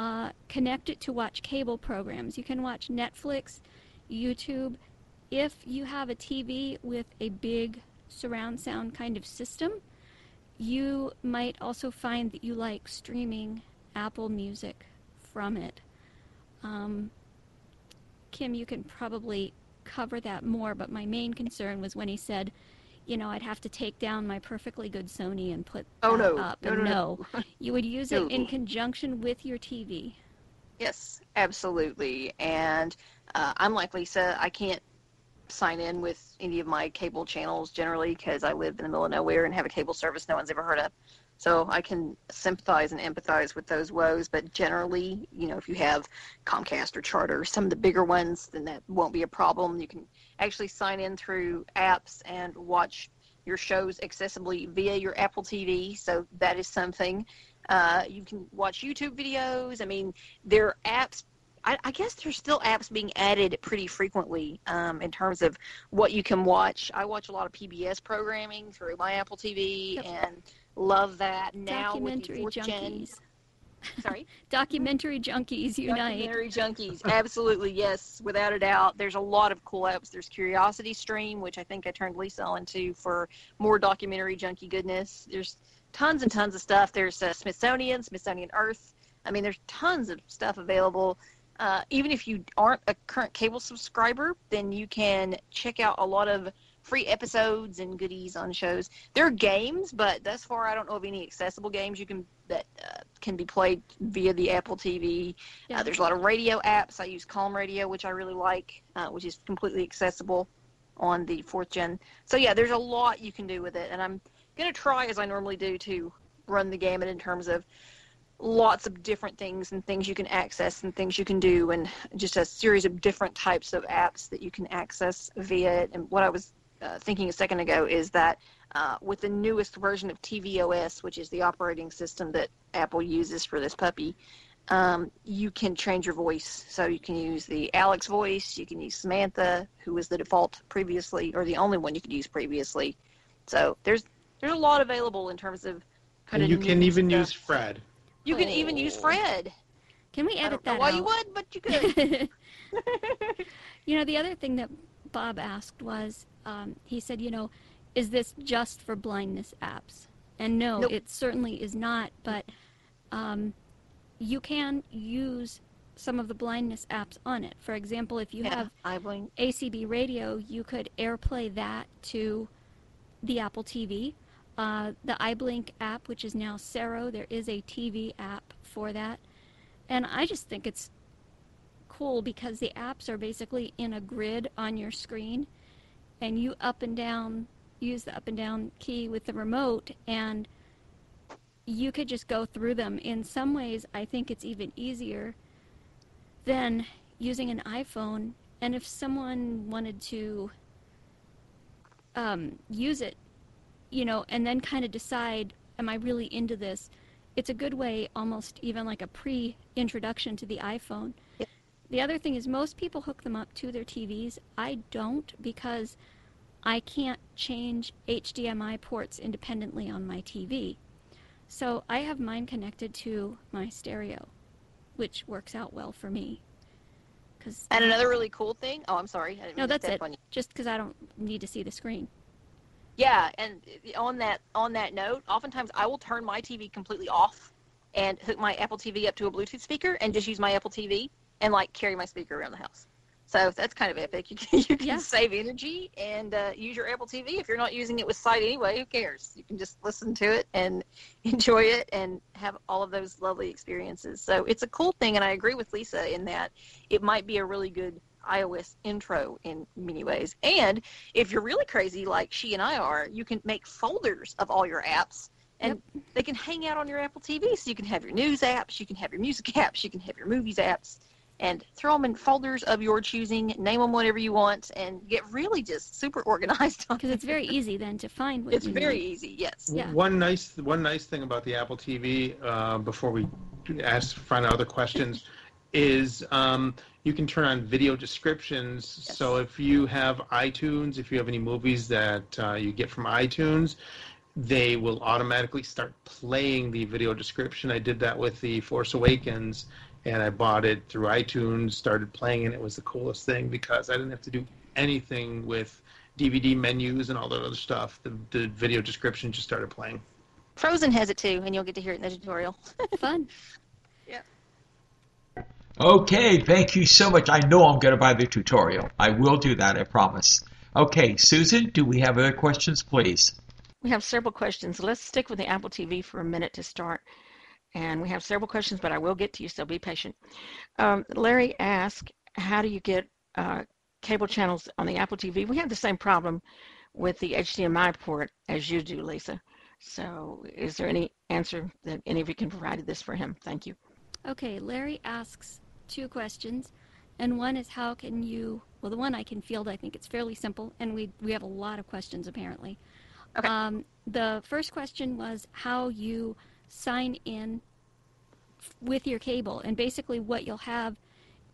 uh, connect it to watch cable programs. You can watch Netflix, YouTube. If you have a TV with a big surround sound kind of system, you might also find that you like streaming Apple Music from it. Um, Kim, you can probably cover that more, but my main concern was when he said, you know, I'd have to take down my perfectly good Sony and put
Oh, no.
up.
No,
and
no, no.
you would use it in conjunction with your TV.
Yes, absolutely. And uh, I'm like Lisa. I can't sign in with any of my cable channels generally because I live in the middle of nowhere and have a cable service no one's ever heard of. So I can sympathize and empathize with those woes. But generally, you know, if you have Comcast or Charter, some of the bigger ones, then that won't be a problem. You can actually sign in through apps and watch your shows accessibly via your Apple TV. So that is something. Uh, you can watch YouTube videos. I mean, there are apps. I, I guess there's still apps being added pretty frequently um, in terms of what you can watch. I watch a lot of PBS programming through my Apple TV
Yep.
and love that. Now with the fourth gen,
junkies.
Sorry,
Documentary junkies unite.
documentary junkies, absolutely yes, without a doubt. There's a lot of cool apps. There's Curiosity Stream, which I think I turned Lisa on to for more documentary junkie goodness. There's tons and tons of stuff. There's uh, Smithsonian, Smithsonian Earth. I mean, there's tons of stuff available. Uh, even if you aren't a current cable subscriber, then you can check out a lot of free episodes and goodies on shows. There are games, but thus far I don't know of any accessible games you can that uh, can be played via the Apple TV.
Yeah.
Uh, there's a lot of radio apps. I use Calm Radio, which I really like, uh, which is completely accessible on the fourth gen. So yeah, there's a lot you can do with it, and I'm gonna try as I normally do to run the gamut in terms of lots of different things and things you can access and things you can do and just a series of different types of apps that you can access via it. And what I was uh, thinking a second ago is that uh, with the newest version of tvOS, which is the operating system that Apple uses for this puppy, um, you can change your voice. So you can use the Alex voice, you can use Samantha, who was the default previously, or the only one you could use previously. So there's there's a lot available in terms of kind
And
of
you can even
stuff.
use Fred.
You can even use
Oh.
Fred.
Can we
I
edit
don't know
that
why
out?
you would, but you could.
you know, the other thing that Bob asked was, um, he said, you know, is this just for blindness apps? And no,
Nope.
it certainly is not. But um, you can use some of the blindness apps on it. For example, if you
yeah,
have. ACB radio, you could AirPlay that to the Apple TV. Uh, the iBlink app, which is now Sero, there is a TV app for that. And I just think it's cool because the apps are basically in a grid on your screen and you up and down use the up and down key with the remote and you could just go through them. In some ways, I think it's even easier than using an iPhone. And if someone wanted to um, use it, you know, and then kind of decide, am I really into this? It's a good way, almost even like a pre introduction to the iPhone. The other thing is, most people hook them up to their TVs. I don't because I can't change HDMI ports independently on my TV. So I have mine connected to my stereo, which works out well for me. Cause
And another really cool thing. Oh, I'm sorry. I didn't
no, that's it. Just because I don't need to see the screen.
Yeah, and on that on that note, oftentimes I will turn my TV completely off and hook my Apple TV up to a Bluetooth speaker and just use my Apple TV and like carry my speaker around the house. So that's kind of epic. You can, you can
Yeah.
save energy and uh, use your Apple TV. If you're not using it with sight anyway, who cares? You can just listen to it and enjoy it and have all of those lovely experiences. So it's a cool thing, and I agree with Lisa in that it might be a really good iOS intro in many ways. And if you're really crazy like she and I are, you can make folders of all your apps and they can hang out on your Apple TV. So you can have your news apps, you can have your music apps, you can have your movies apps, and throw them in folders of your choosing, name them whatever you want, and get really just super organized
Because it's very easy then to find what
It's
you
very
need.
easy, yes.
Yeah.
One nice one nice thing about the Apple TV uh, before we ask find out other questions is um, you can turn on video descriptions. So if you have iTunes, if you have any movies that uh, you get from iTunes, they will automatically start playing the video description. I did that with the Force Awakens, and I bought it through iTunes, started playing, and it was the coolest thing because I didn't have to do anything with DVD menus and all that other stuff. The, the video description just started playing.
Frozen has it too, and you'll get to hear it in the tutorial.
Fun. Yep.
Okay, thank you so much. I know I'm going to buy the tutorial. I will do that, I promise. Okay, Susan, do we have other questions, please?
We have several questions. Let's stick with the Apple TV for a minute to start. And we have several questions, but I will get to you, so be patient. Um, Larry asked, how do you get uh, cable channels on the Apple TV? We have the same problem with the HDMI port as you do, Lisa. So is there any answer that any of you can provide to this for him? Thank you.
Okay, Larry asks two questions, and one is how can you? Well, the one I can field, I think it's fairly simple, and we we have a lot of questions apparently.
Okay.
Um, the first question was how you sign in with your cable, and basically what you'll have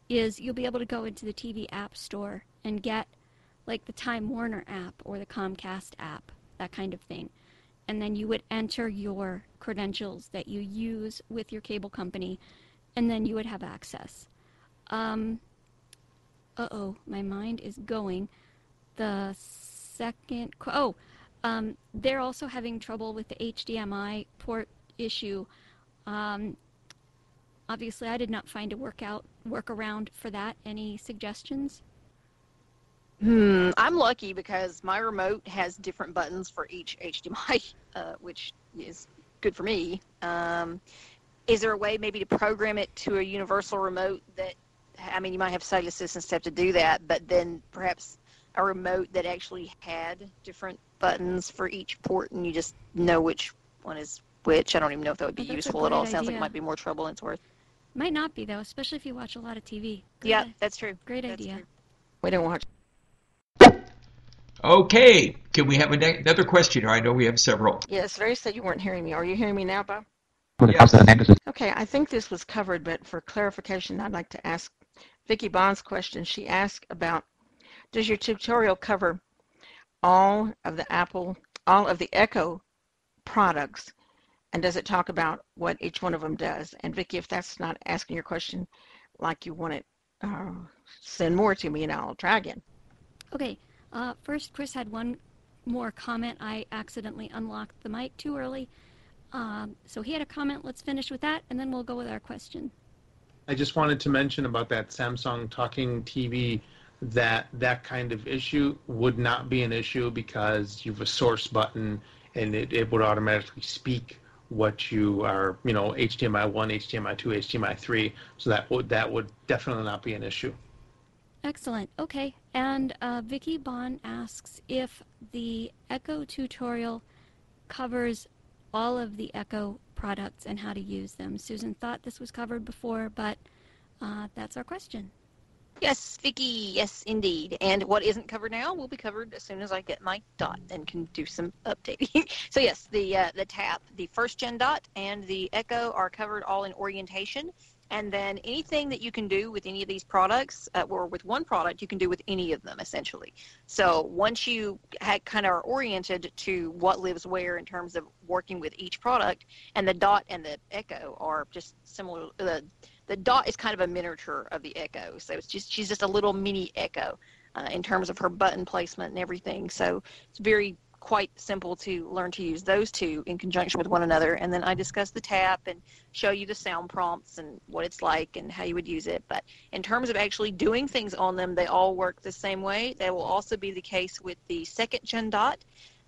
is you'll be able to go into the TV app store and get like the Time Warner app or the Comcast app, that kind of thing. And then you would enter your credentials that you use with your cable company, and then you would have access. Um, uh oh, my mind is going. The second, oh, um, they're also having trouble with the HDMI port issue. Um, obviously, I did not find a workout workaround for that. Any suggestions?
Hmm, I'm lucky because my remote has different buttons for each HDMI, uh, which is good for me. Um, is there a way maybe to program it to a universal remote that, I mean, you might have say assistant step to do that, but then perhaps a remote that actually had different buttons for each port and you just know which one is which? I don't even know if that would be
Oh,
useful at all.
great
Sounds like it might be more trouble than it's worth.
Might not be though, especially if you watch a lot of TV. Good
Yeah,
i-
that's true.
Great
That's
idea.
true.
We don't watch.
Okay, can we have a ne- another question? I know we have several.
Yes, Larry said you weren't hearing me. Are you hearing me now, Bob?
Yes.
Okay, I think this was covered, but for clarification, I'd like to ask Vicki Bond's question. She asked about, does your tutorial cover all of the Apple, all of the Echo products, and does it talk about what each one of them does? And Vicki, if that's not asking your question like you want it, uh, send more to me and I'll try again.
Okay, uh, first, Chris had one more comment. I accidentally unlocked the mic too early. Um, so he had a comment. Let's finish with that, and then we'll go with our question.
I just wanted to mention about that Samsung talking TV that that kind of issue would not be an issue because you have a source button and it, it would automatically speak what you are, you know, HDMI 1, HDMI 2, HDMI 3. So that would that would definitely not be an issue.
Excellent. Okay. And uh, Vicky Bond asks if the Echo tutorial covers all of the Echo products and how to use them. Susan thought this was covered before, but uh, that's our question.
Yes, Vicky. Yes, indeed. And what isn't covered now will be covered as soon as I get my dot and can do some updating. so yes, the uh, the tap, the first gen dot, and the Echo are covered all in orientation. And then anything that you can do with any of these products, uh, or with one product, you can do with any of them essentially. So once you kind of are oriented to what lives where in terms of working with each product, and the dot and the Echo are just similar. Uh, the dot is kind of a miniature of the Echo, so it's just she's just a little mini Echo uh, in terms of her button placement and everything. So it's very quite simple to learn to use those two in conjunction with one another. And then I discuss the tap and show you the sound prompts and what it's like and how you would use it. But in terms of actually doing things on them, they all work the same way. That will also be the case with the second gen dot,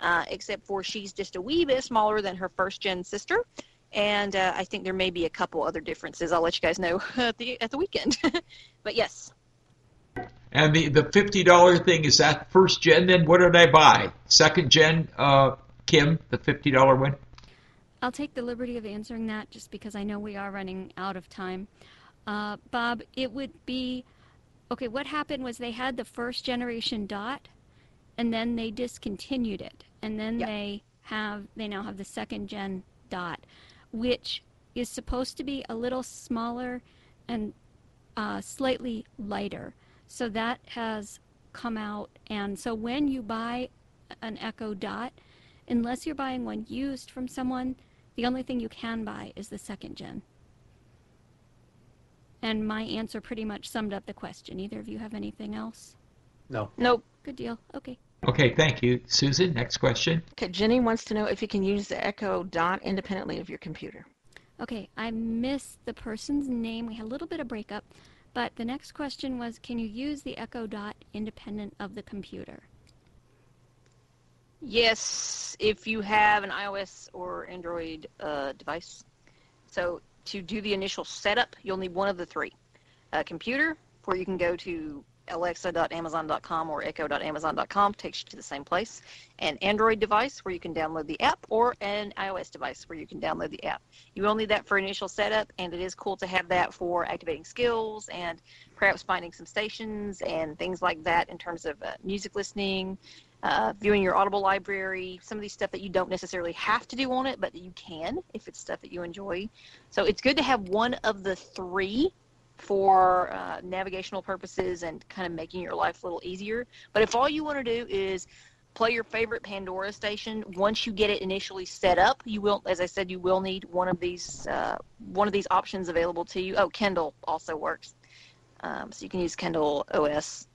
uh, except for she's just a wee bit smaller than her first gen sister and uh, I think there may be a couple other differences. I'll let you guys know at the at the weekend. but yes.
And the the fifty dollar thing is that first gen? Then what did I buy? Second gen, uh, Kim, the fifty dollar one.
I'll take the liberty of answering that just because I know we are running out of time. Uh, Bob, it would be okay. What happened was they had the first generation dot, and then they discontinued it, and then yep. they have they now have the second gen dot which is supposed to be a little smaller and uh, slightly lighter. So that has come out. And so when you buy an Echo Dot, unless you're buying one used from someone, the only thing you can buy is the second gen. And my answer pretty much summed up the question. Either of you have anything else?
No.
Nope.
Good deal. Okay.
Okay, thank you. Susan, next question.
Okay, Jenny wants to know if you can use the Echo Dot independently of your computer.
Okay, I missed the person's name. We had a little bit of breakup. But the next question was, can you use the Echo Dot independent of the computer?
Yes, if you have an iOS or Android uh, device. So to do the initial setup, you'll need one of the three. A computer, where you can go to alexa.amazon.com or echo.amazon.com takes you to the same place. An Android device where you can download the app or an iOS device where you can download the app. You will need that for initial setup and it is cool to have that for activating skills and perhaps finding some stations and things like that in terms of uh, music listening, uh, viewing your Audible library, some of these stuff that you don't necessarily have to do on it, but you can if it's stuff that you enjoy. So it's good to have one of the three for uh, navigational purposes and kind of making your life a little easier. But if all you want to do is play your favorite Pandora station, once you get it initially set up, you will, as I said, you will need one of these uh, one of these options available to you. Oh, Kindle also works, um, so you can use Kindle OS.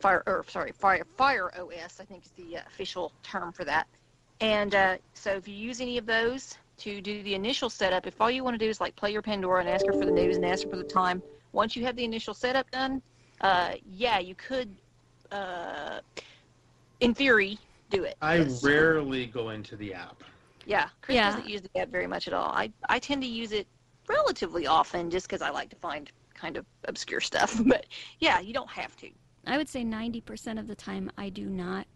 Fire, or sorry, Fire, Fire OS, I think is the uh, official term for that. And uh, so if you use any of those to do the initial setup, if all you want to do is like play your Pandora and ask her for the news and ask her for the time, once you have the initial setup done, uh, yeah, you could, uh, in theory, do it.
I yes. rarely go into the app.
Yeah, Chris yeah. doesn't use the app very much at all. I, I tend to use it relatively often just because I like to find kind of obscure stuff. But yeah, you don't have to.
I would say 90% of the time I do not.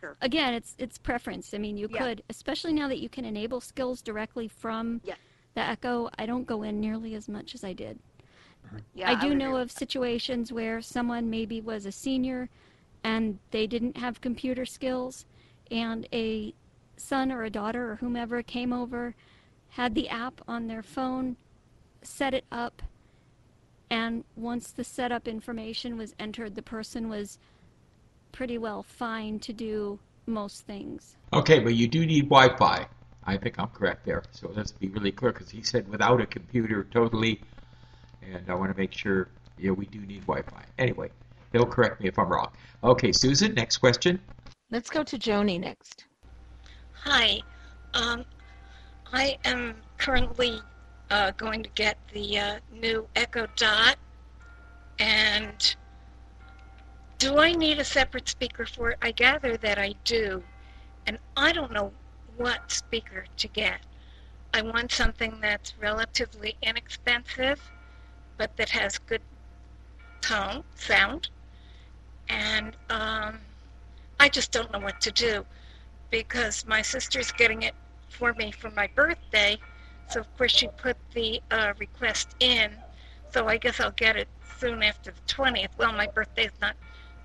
Sure. Again, it's it's preference. I mean, you yeah. could, especially now that you can enable skills directly from
yeah.
the Echo. I don't go in nearly as much as I did. Yeah, I do I know of situations where someone maybe was a senior and they didn't have computer skills, and a son or a daughter or whomever came over, had the app on their phone, set it up, and once the setup information was entered, the person was pretty well fine to do most things.
Okay, but you do need Wi Fi. I think I'm correct there. So let's be really clear because he said without a computer, totally and I want to make sure you know we do need Wi-Fi. Anyway, he'll correct me if I'm wrong. Okay, Susan, next question.
Let's go to Joni next.
Hi, um, I am currently uh, going to get the uh, new Echo Dot, and do I need a separate speaker for it? I gather that I do, and I don't know what speaker to get. I want something that's relatively inexpensive, but that has good tone, sound, and um, I just don't know what to do because my sister's getting it for me for my birthday. So of course she put the uh, request in. So I guess I'll get it soon after the 20th. Well, my birthday's not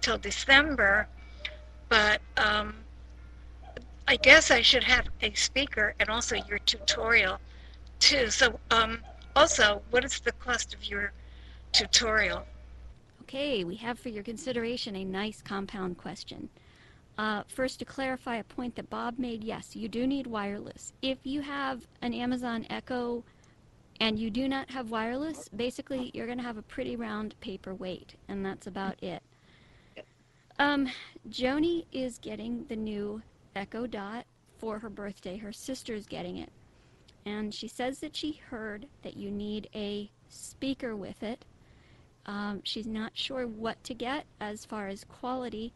till December, but um, I guess I should have a speaker and also your tutorial too. So um, also, what is the cost of your tutorial?
Okay, we have for your consideration a nice compound question. Uh, first, to clarify a point that Bob made, yes, you do need wireless. If you have an Amazon Echo and you do not have wireless, basically you're going to have a pretty round paperweight, and that's about it. Um, Joni is getting the new Echo Dot for her birthday. Her sister's getting it. And she says that she heard that you need a speaker with it. Um, she's not sure what to get as far as quality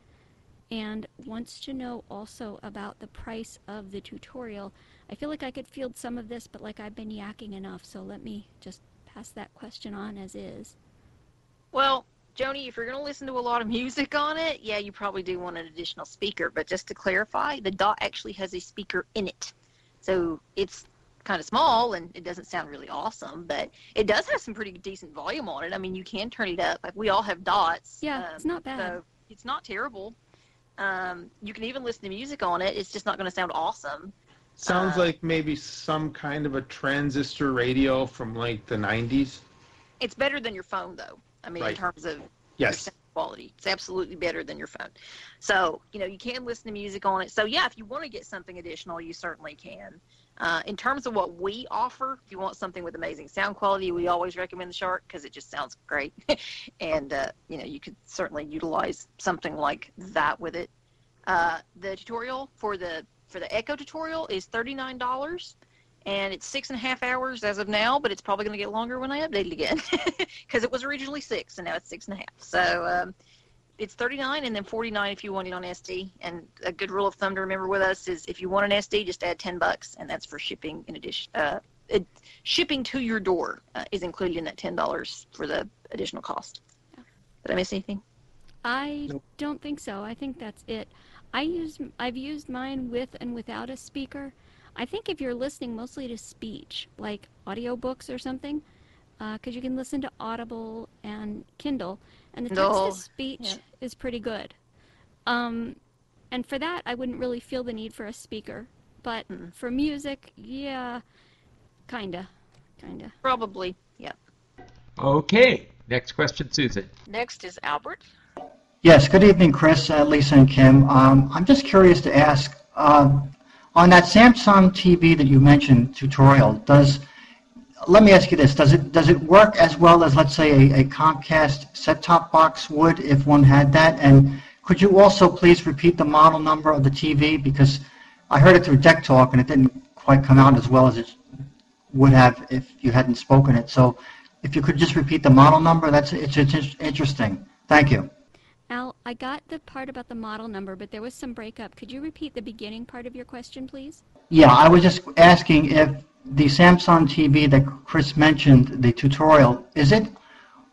and wants to know also about the price of the tutorial. I feel like I could field some of this, but like I've been yakking enough, so let me just pass that question on as is.
Well, Joni, if you're going to listen to a lot of music on it, yeah, you probably do want an additional speaker. But just to clarify, the dot actually has a speaker in it. So it's kind of small and it doesn't sound really awesome, but it does have some pretty decent volume on it. I mean, you can turn it up. Like we all have dots.
Yeah,
um,
it's not bad.
So it's not terrible. Um, you can even listen to music on it. It's just not going to sound awesome.
Sounds
Uh,
like maybe some kind of a transistor radio from like the 90s.
It's better than your phone, though. I mean, in terms of your
Yes.
sound quality, it's absolutely better than your phone. So, you know, you can listen to music on it. So, yeah, if you want to get something additional, you certainly can. Uh, in terms of what we offer, if you want something with amazing sound quality, we always recommend the Shark because it just sounds great. and, uh, you know, you could certainly utilize something like that with it. Uh, the tutorial for the for the Echo tutorial is thirty nine dollars, and it's six and a half hours as of now. But it's probably going to get longer when I update it again because it was originally six and now it's six and a half. So um, it's thirty nine and then forty nine if you want it on SD. And a good rule of thumb to remember with us is if you want an SD, just add ten bucks, and that's for shipping. In addition, uh, it, shipping to your door uh, is included in that ten dollars for the additional cost. Did I miss anything?
I don't think so. I think that's it. I use I've used mine with and without a speaker. I think if you're listening mostly to speech, like audiobooks or something, because you can listen to Audible and Kindle, and the text to speech
yeah.
is pretty good. Um, and for that, I wouldn't really feel the need for a speaker. But for music, yeah, kinda, kinda.
Probably, yeah.
Okay, next question, Susan.
Next is Albert.
Yes, good evening, Chris, uh, Lisa, and Kim. Um, I'm just curious to ask, uh, on that Samsung TV that you mentioned tutorial, does let me ask you this: Does it does it work as well as, let's say, a, a Comcast set-top box would if one had that? And could you also please repeat the model number of the TV because I heard it through DECtalk and it didn't quite come out as well as it would have if you hadn't spoken it. So, if you could just repeat the model number, that's it's, it's interesting. Thank you.
Al, I got the part about the model number, but there was some breakup. Could you repeat the beginning part of your question, please?
Yeah, I was just asking if the Samsung TV that Chris mentioned, the tutorial, is it,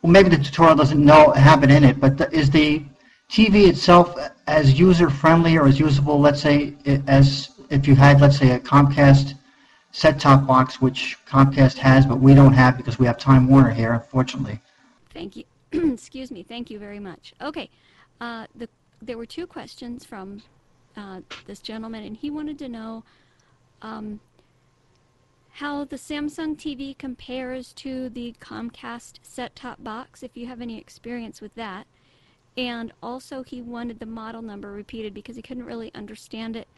well, maybe the tutorial doesn't know, have it in it, but the- is the TV itself as user-friendly or as usable, let's say, as if you had, let's say, a Comcast set-top box, which Comcast has, but we don't have because we have Time Warner here, unfortunately?
Thank you. Excuse me. Thank you very much. Okay. Uh, the, there were two questions from uh, this gentleman, and he wanted to know um, how the Samsung TV compares to the Comcast set-top box, if you have any experience with that. And also, he wanted the model number repeated because he couldn't really understand it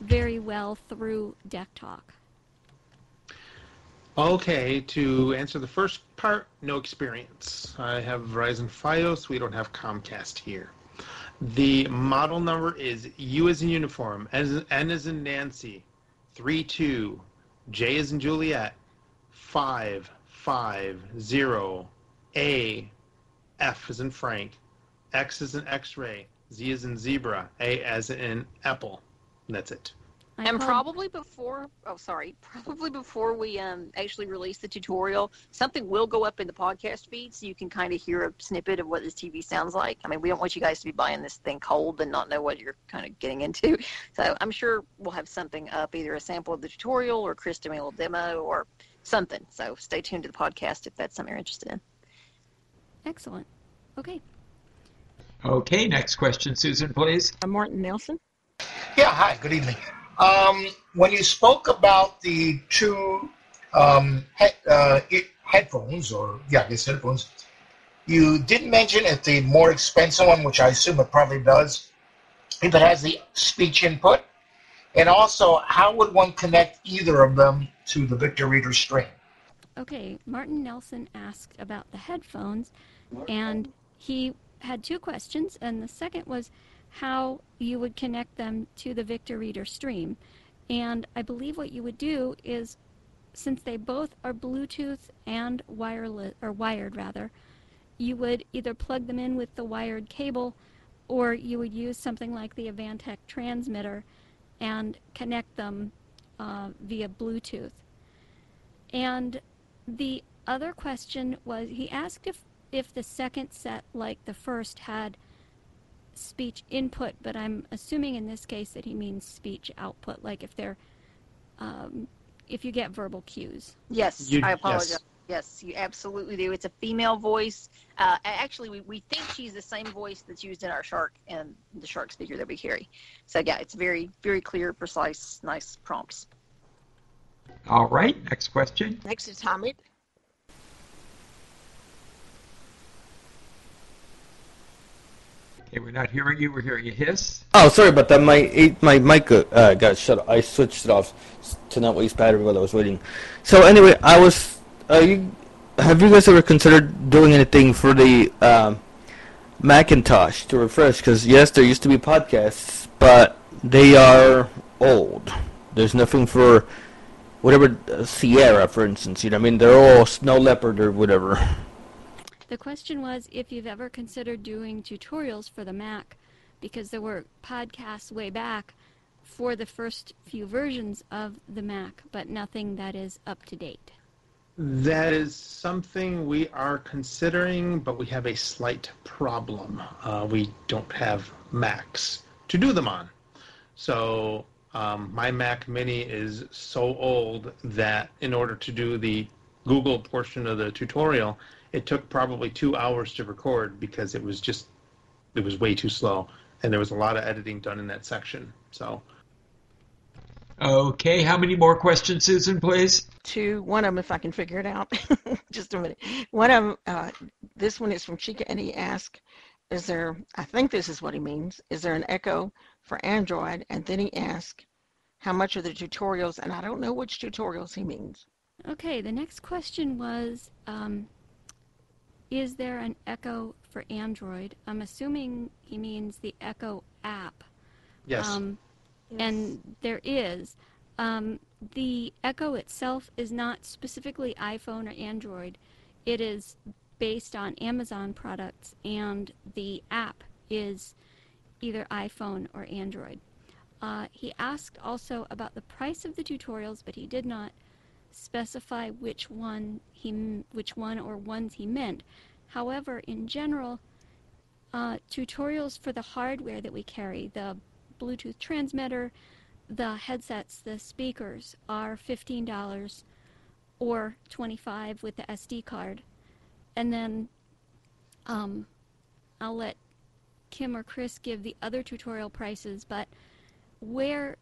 very well through DECtalk.
Okay, to answer the first part, no experience. I have Verizon Fios. We don't have Comcast here. The model number is U as in uniform, as N as in Nancy, three two, J is in Juliet, five five zero, A, F is in Frank, X is in X-ray, Z is in zebra, A as in apple. And that's it.
I
and
called-
probably before, oh, sorry, probably before we um, actually release the tutorial, something will go up in the podcast feed so you can kind of hear a snippet of what this TV sounds like. I mean, we don't want you guys to be buying this thing cold and not know what you're kind of getting into. So I'm sure we'll have something up, either a sample of the tutorial or Chris doing a little demo or something. So stay tuned to the podcast if that's something you're interested in.
Excellent. Okay.
Okay, next question, Susan, please.
Uh, Martin Nelson.
Yeah, hi, good evening. Um, when you spoke about the two um, he- uh, headphones, or yeah, I guess headphones, you did mention if the more expensive one, which I assume it probably does, if it has the speech input, and also how would one connect either of them to the Victor Reader Stream?
Okay, Martin Nelson asked about the headphones, and he had two questions, and the second was how you would connect them to the Victor Reader stream. And I believe what you would do is, since they both are Bluetooth and wireless or wired rather, you would either plug them in with the wired cable, or you would use something like the Avantree transmitter and connect them uh, via Bluetooth. And the other question was he asked if, if the second set, like the first, had speech input, but I'm assuming in this case that he means speech output, like if they're, um, if you get verbal cues.
Yes,
You-
I apologize. Yes. you absolutely do. It's a female voice. Uh, actually, we, we think she's the same voice that's used in our shark and the shark speaker that we carry. So yeah, it's very very clear, precise, nice prompts.
All right, next question.
Next is Hamid.
Okay, we're not hearing you. We're hearing a hiss.
Oh, sorry about that. My my mic uh, got shut. off. I switched it off to not waste battery while I was waiting. So anyway, I was. Uh, you, have you guys ever considered doing anything for the um, Macintosh to refresh? Because yes, there used to be podcasts, but they are old. There's nothing for whatever uh, Sierra, for instance. You know, I mean, they're all Snow Leopard or whatever.
The question was if you've ever considered doing tutorials for the Mac, because there were podcasts way back for the first few versions of the Mac, but nothing that is up to date.
That is something we are considering, but we have a slight problem. Uh, we don't have Macs to do them on. So um, my Mac Mini is so old that in order to do the Google portion of the tutorial, it took probably two hours to record because it was just it was way too slow, and there was a lot of editing done in that section. So
Okay, how many more questions, Susan, please?
Two. One of them, if I can figure it out. Just a minute. One of them, uh, this one is from Chica, and he asked, is there, I think this is what he means, is there an Echo for Android? And then he asked, how much are the tutorials? And I don't know which tutorials he means.
Okay, the next question was um, Is there an Echo for Android? I'm assuming he means the Echo app.
Yes.
Um, And there is. Um, the Echo itself is not specifically iPhone or Android. It is based on Amazon products, and the app is either iPhone or Android. Uh, he asked also about the price of the tutorials, but he did not specify which one he which one or ones he meant. However, in general, uh, tutorials for the hardware that we carry, the Bluetooth transmitter, the headsets, the speakers, are fifteen dollars or twenty-five with the SD card, and then um, I'll let Kim or Chris give the other tutorial prices, but where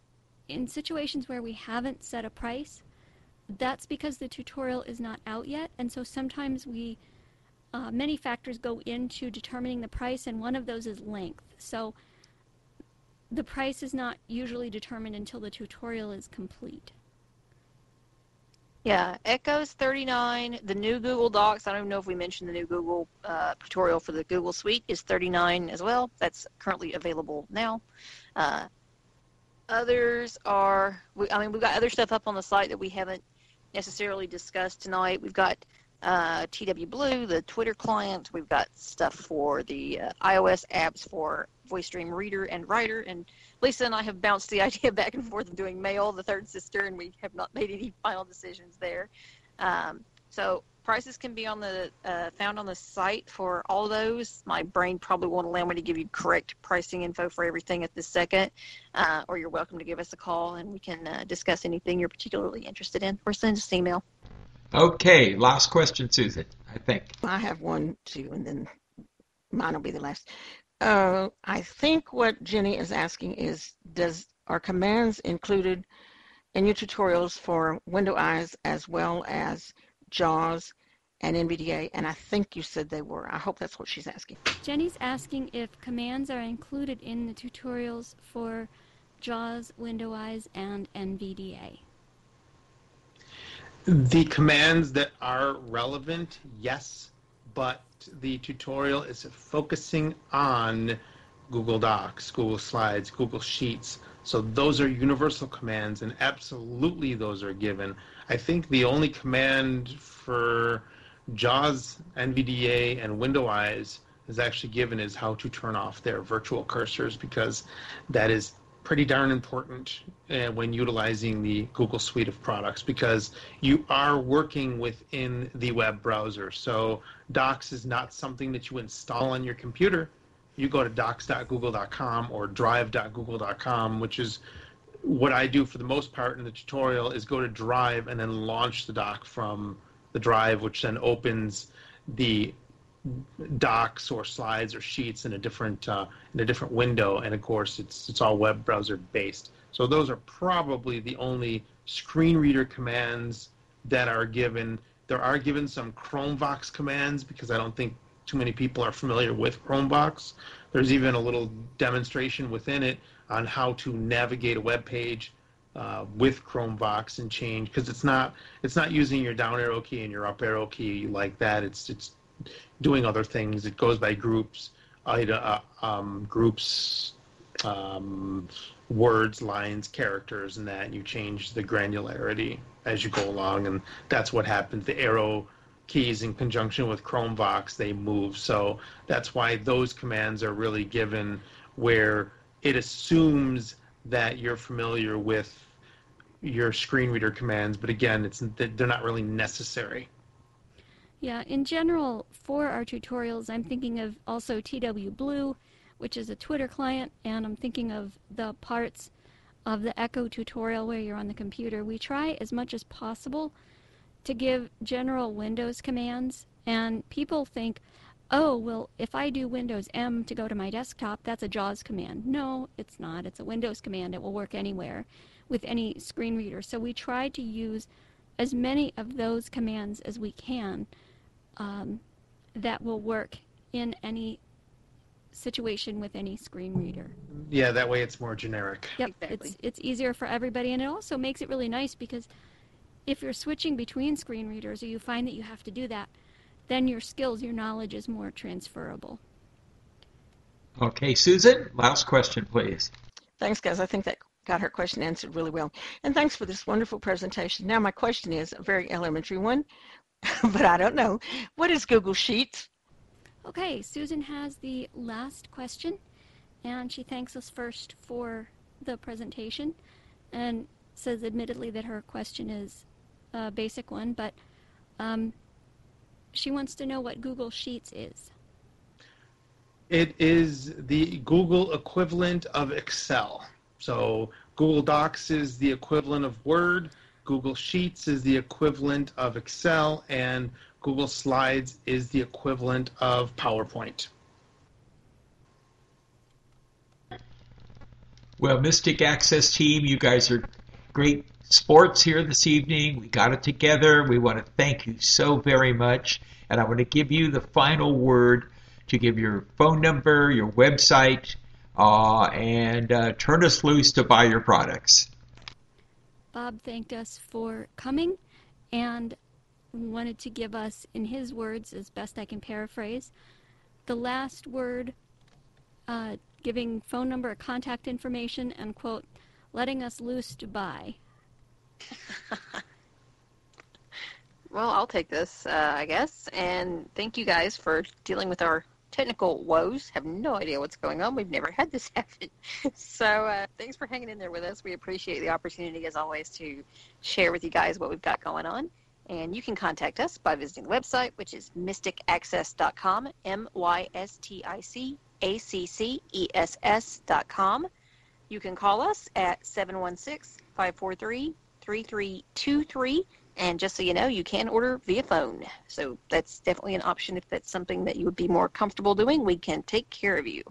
in situations where we haven't set a price, that's because the tutorial is not out yet, and so sometimes we uh, many factors go into determining the price, and one of those is length. So the price is not usually determined until the tutorial is complete.
Yeah, Echo's 39. The new Google Docs, I don't know if we mentioned the new Google uh, tutorial for the Google Suite, is 39 as well. That's currently available now. Uh, others are, we, I mean, we've got other stuff up on the site that we haven't necessarily discussed tonight. We've got uh, TW Blue, the Twitter client. We've got stuff for the uh, iOS apps for Voice Dream reader and writer. And Lisa and I have bounced the idea back and forth of doing mail, the third sister, and we have not made any final decisions there. Um, so prices can be on the uh, found on the site for all those. My brain probably won't allow me to give you correct pricing info for everything at this second, uh, or you're welcome to give us a call and we can uh, discuss anything you're particularly interested in, or send us an email.
Okay, last question, Susan. I think.
I have one too, and then mine will be the last. Uh, I think what Jenny is asking is, does are commands included in your tutorials for Window Eyes as well as JAWS and NVDA? And I think you said they were. I hope that's what she's asking.
Jenny's asking if commands are included in the tutorials for JAWS, Window Eyes, and NVDA.
The commands that are relevant, yes, but the tutorial is focusing on Google Docs, Google Slides, Google Sheets. So those are universal commands, and absolutely those are given. I think the only command for JAWS, NVDA, and Window Eyes is actually given is how to turn off their virtual cursors because that is pretty darn important uh, when utilizing the Google suite of products because you are working within the web browser. So Docs is not something that you install on your computer. You go to docs.google.com or drive.google.com, which is what I do for the most part in the tutorial is go to Drive and then launch the doc from the Drive, which then opens the docs or slides or sheets in a different uh, in a different window, and of course it's it's all web browser based. So those are probably the only screen reader commands that are given. There are given some Chromevox commands because I don't think too many people are familiar with Chromevox. There's even a little demonstration within it on how to navigate a web page uh, with Chromevox and change because it's not it's not using your down arrow key and your up arrow key like that. It's it's doing other things. It goes by groups, uh, um, groups, um, words, lines, characters, and that. You change the granularity as you go along, and that's what happens. The arrow keys in conjunction with Chromevox, they move. So that's why those commands are really given where it assumes that you're familiar with your screen reader commands, but again, it's they're not really necessary.
Yeah, in general, for our tutorials, I'm thinking of also TW Blue, which is a Twitter client, and I'm thinking of the parts of the Echo tutorial where you're on the computer. We try as much as possible to give general Windows commands, and people think, oh, well, if I do Windows M to go to my desktop, that's a JAWS command. No, it's not. It's a Windows command. It will work anywhere with any screen reader. So we try to use as many of those commands as we can um, that will work in any situation with any screen reader.
Yeah, that way it's more generic.
Yep, exactly. it's it's easier for everybody, and it also makes it really nice because if you're switching between screen readers or you find that you have to do that, then your skills, your knowledge is more transferable.
Okay, Susan, last question, please.
Thanks, guys. I think that got her question answered really well. And thanks for this wonderful presentation. Now, my question is a very elementary one. but I don't know. What is Google Sheets?
Okay, Susan has the last question, and she thanks us first for the presentation and says admittedly that her question is a basic one, but um, she wants to know what Google Sheets is.
It is the Google equivalent of Excel. So Google Docs is the equivalent of Word. Google Sheets is the equivalent of Excel, and Google Slides is the equivalent of PowerPoint.
Well, Mystic Access team, you guys are great sports here this evening. We got it together. We want to thank you so very much. And I want to give you the final word to give your phone number, your website, uh, and uh, turn us loose to buy your products.
Bob thanked us for coming and wanted to give us, in his words, as best I can paraphrase, the last word, uh, giving phone number, contact information, and quote, letting us loose to buy.
well, I'll take this, uh, I guess, and thank you guys for dealing with our technical woes. Have no idea what's going on. We've never had this happen. so uh, thanks for hanging in there with us. We appreciate the opportunity, as always, to share with you guys what we've got going on. And you can contact us by visiting the website, which is mysticaccess.com, M Y S T I C A C C E S S.com. You can call us at 716 543 3323. And just so you know, you can order via phone. So that's definitely an option if that's something that you would be more comfortable doing. We can take care of you.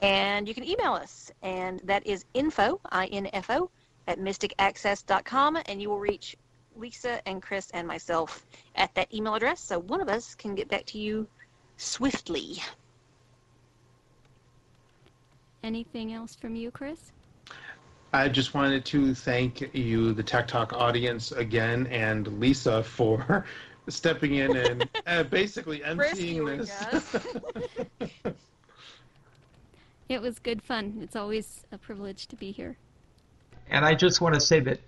And you can email us, and that is info, I-N-F-O, at mysticaccess.com, and you will reach Lisa and Chris and myself at that email address. So one of us can get back to you swiftly.
Anything else from you, Chris?
I just wanted to thank you, the Tech Talk audience, again, and Lisa for stepping in and uh, basically emceeing this.
it was good fun. It's always a privilege to be here.
And I just want to say that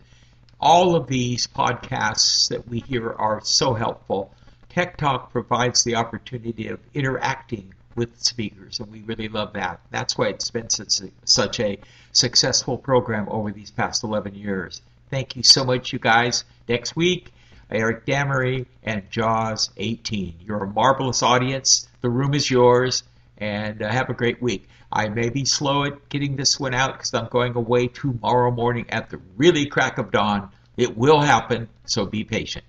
all of these podcasts that we hear are so helpful. Tech Talk provides the opportunity of interacting with speakers, and we really love that. That's why it's been such a, such a successful program over these past 11 years. Thank you so much, you guys. Next week, Eric Damery and Jaws 18. You're a marvelous audience. The room is yours, and uh, have a great week. I may be slow at getting this one out because I'm going away tomorrow morning at the really crack of dawn. It will happen, so be patient.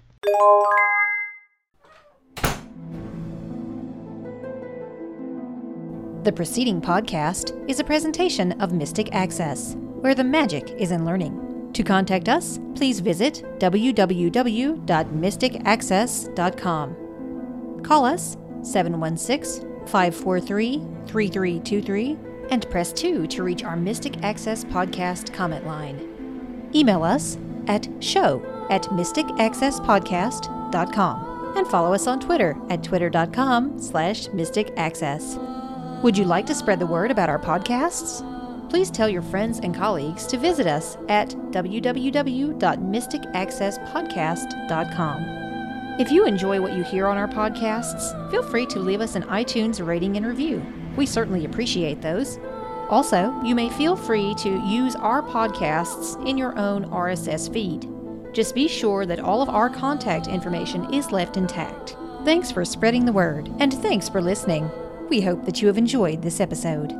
The preceding podcast is a presentation of Mystic Access, where the magic is in learning. To contact us, please visit www.mysticaccess.com. Call us 716 543 3323 and press 2 to reach our Mystic Access podcast comment line. Email us at show at mysticaccesspodcast.com and follow us on Twitter at twitter.com slash mysticaccess. Would you like to spread the word about our podcasts? Please tell your friends and colleagues to visit us at www.mysticaccesspodcast.com. If you enjoy what you hear on our podcasts, feel free to leave us an iTunes rating and review. We certainly appreciate those. Also, you may feel free to use our podcasts in your own RSS feed. Just be sure that all of our contact information is left intact. Thanks for spreading the word, and thanks for listening. We hope that you have enjoyed this episode.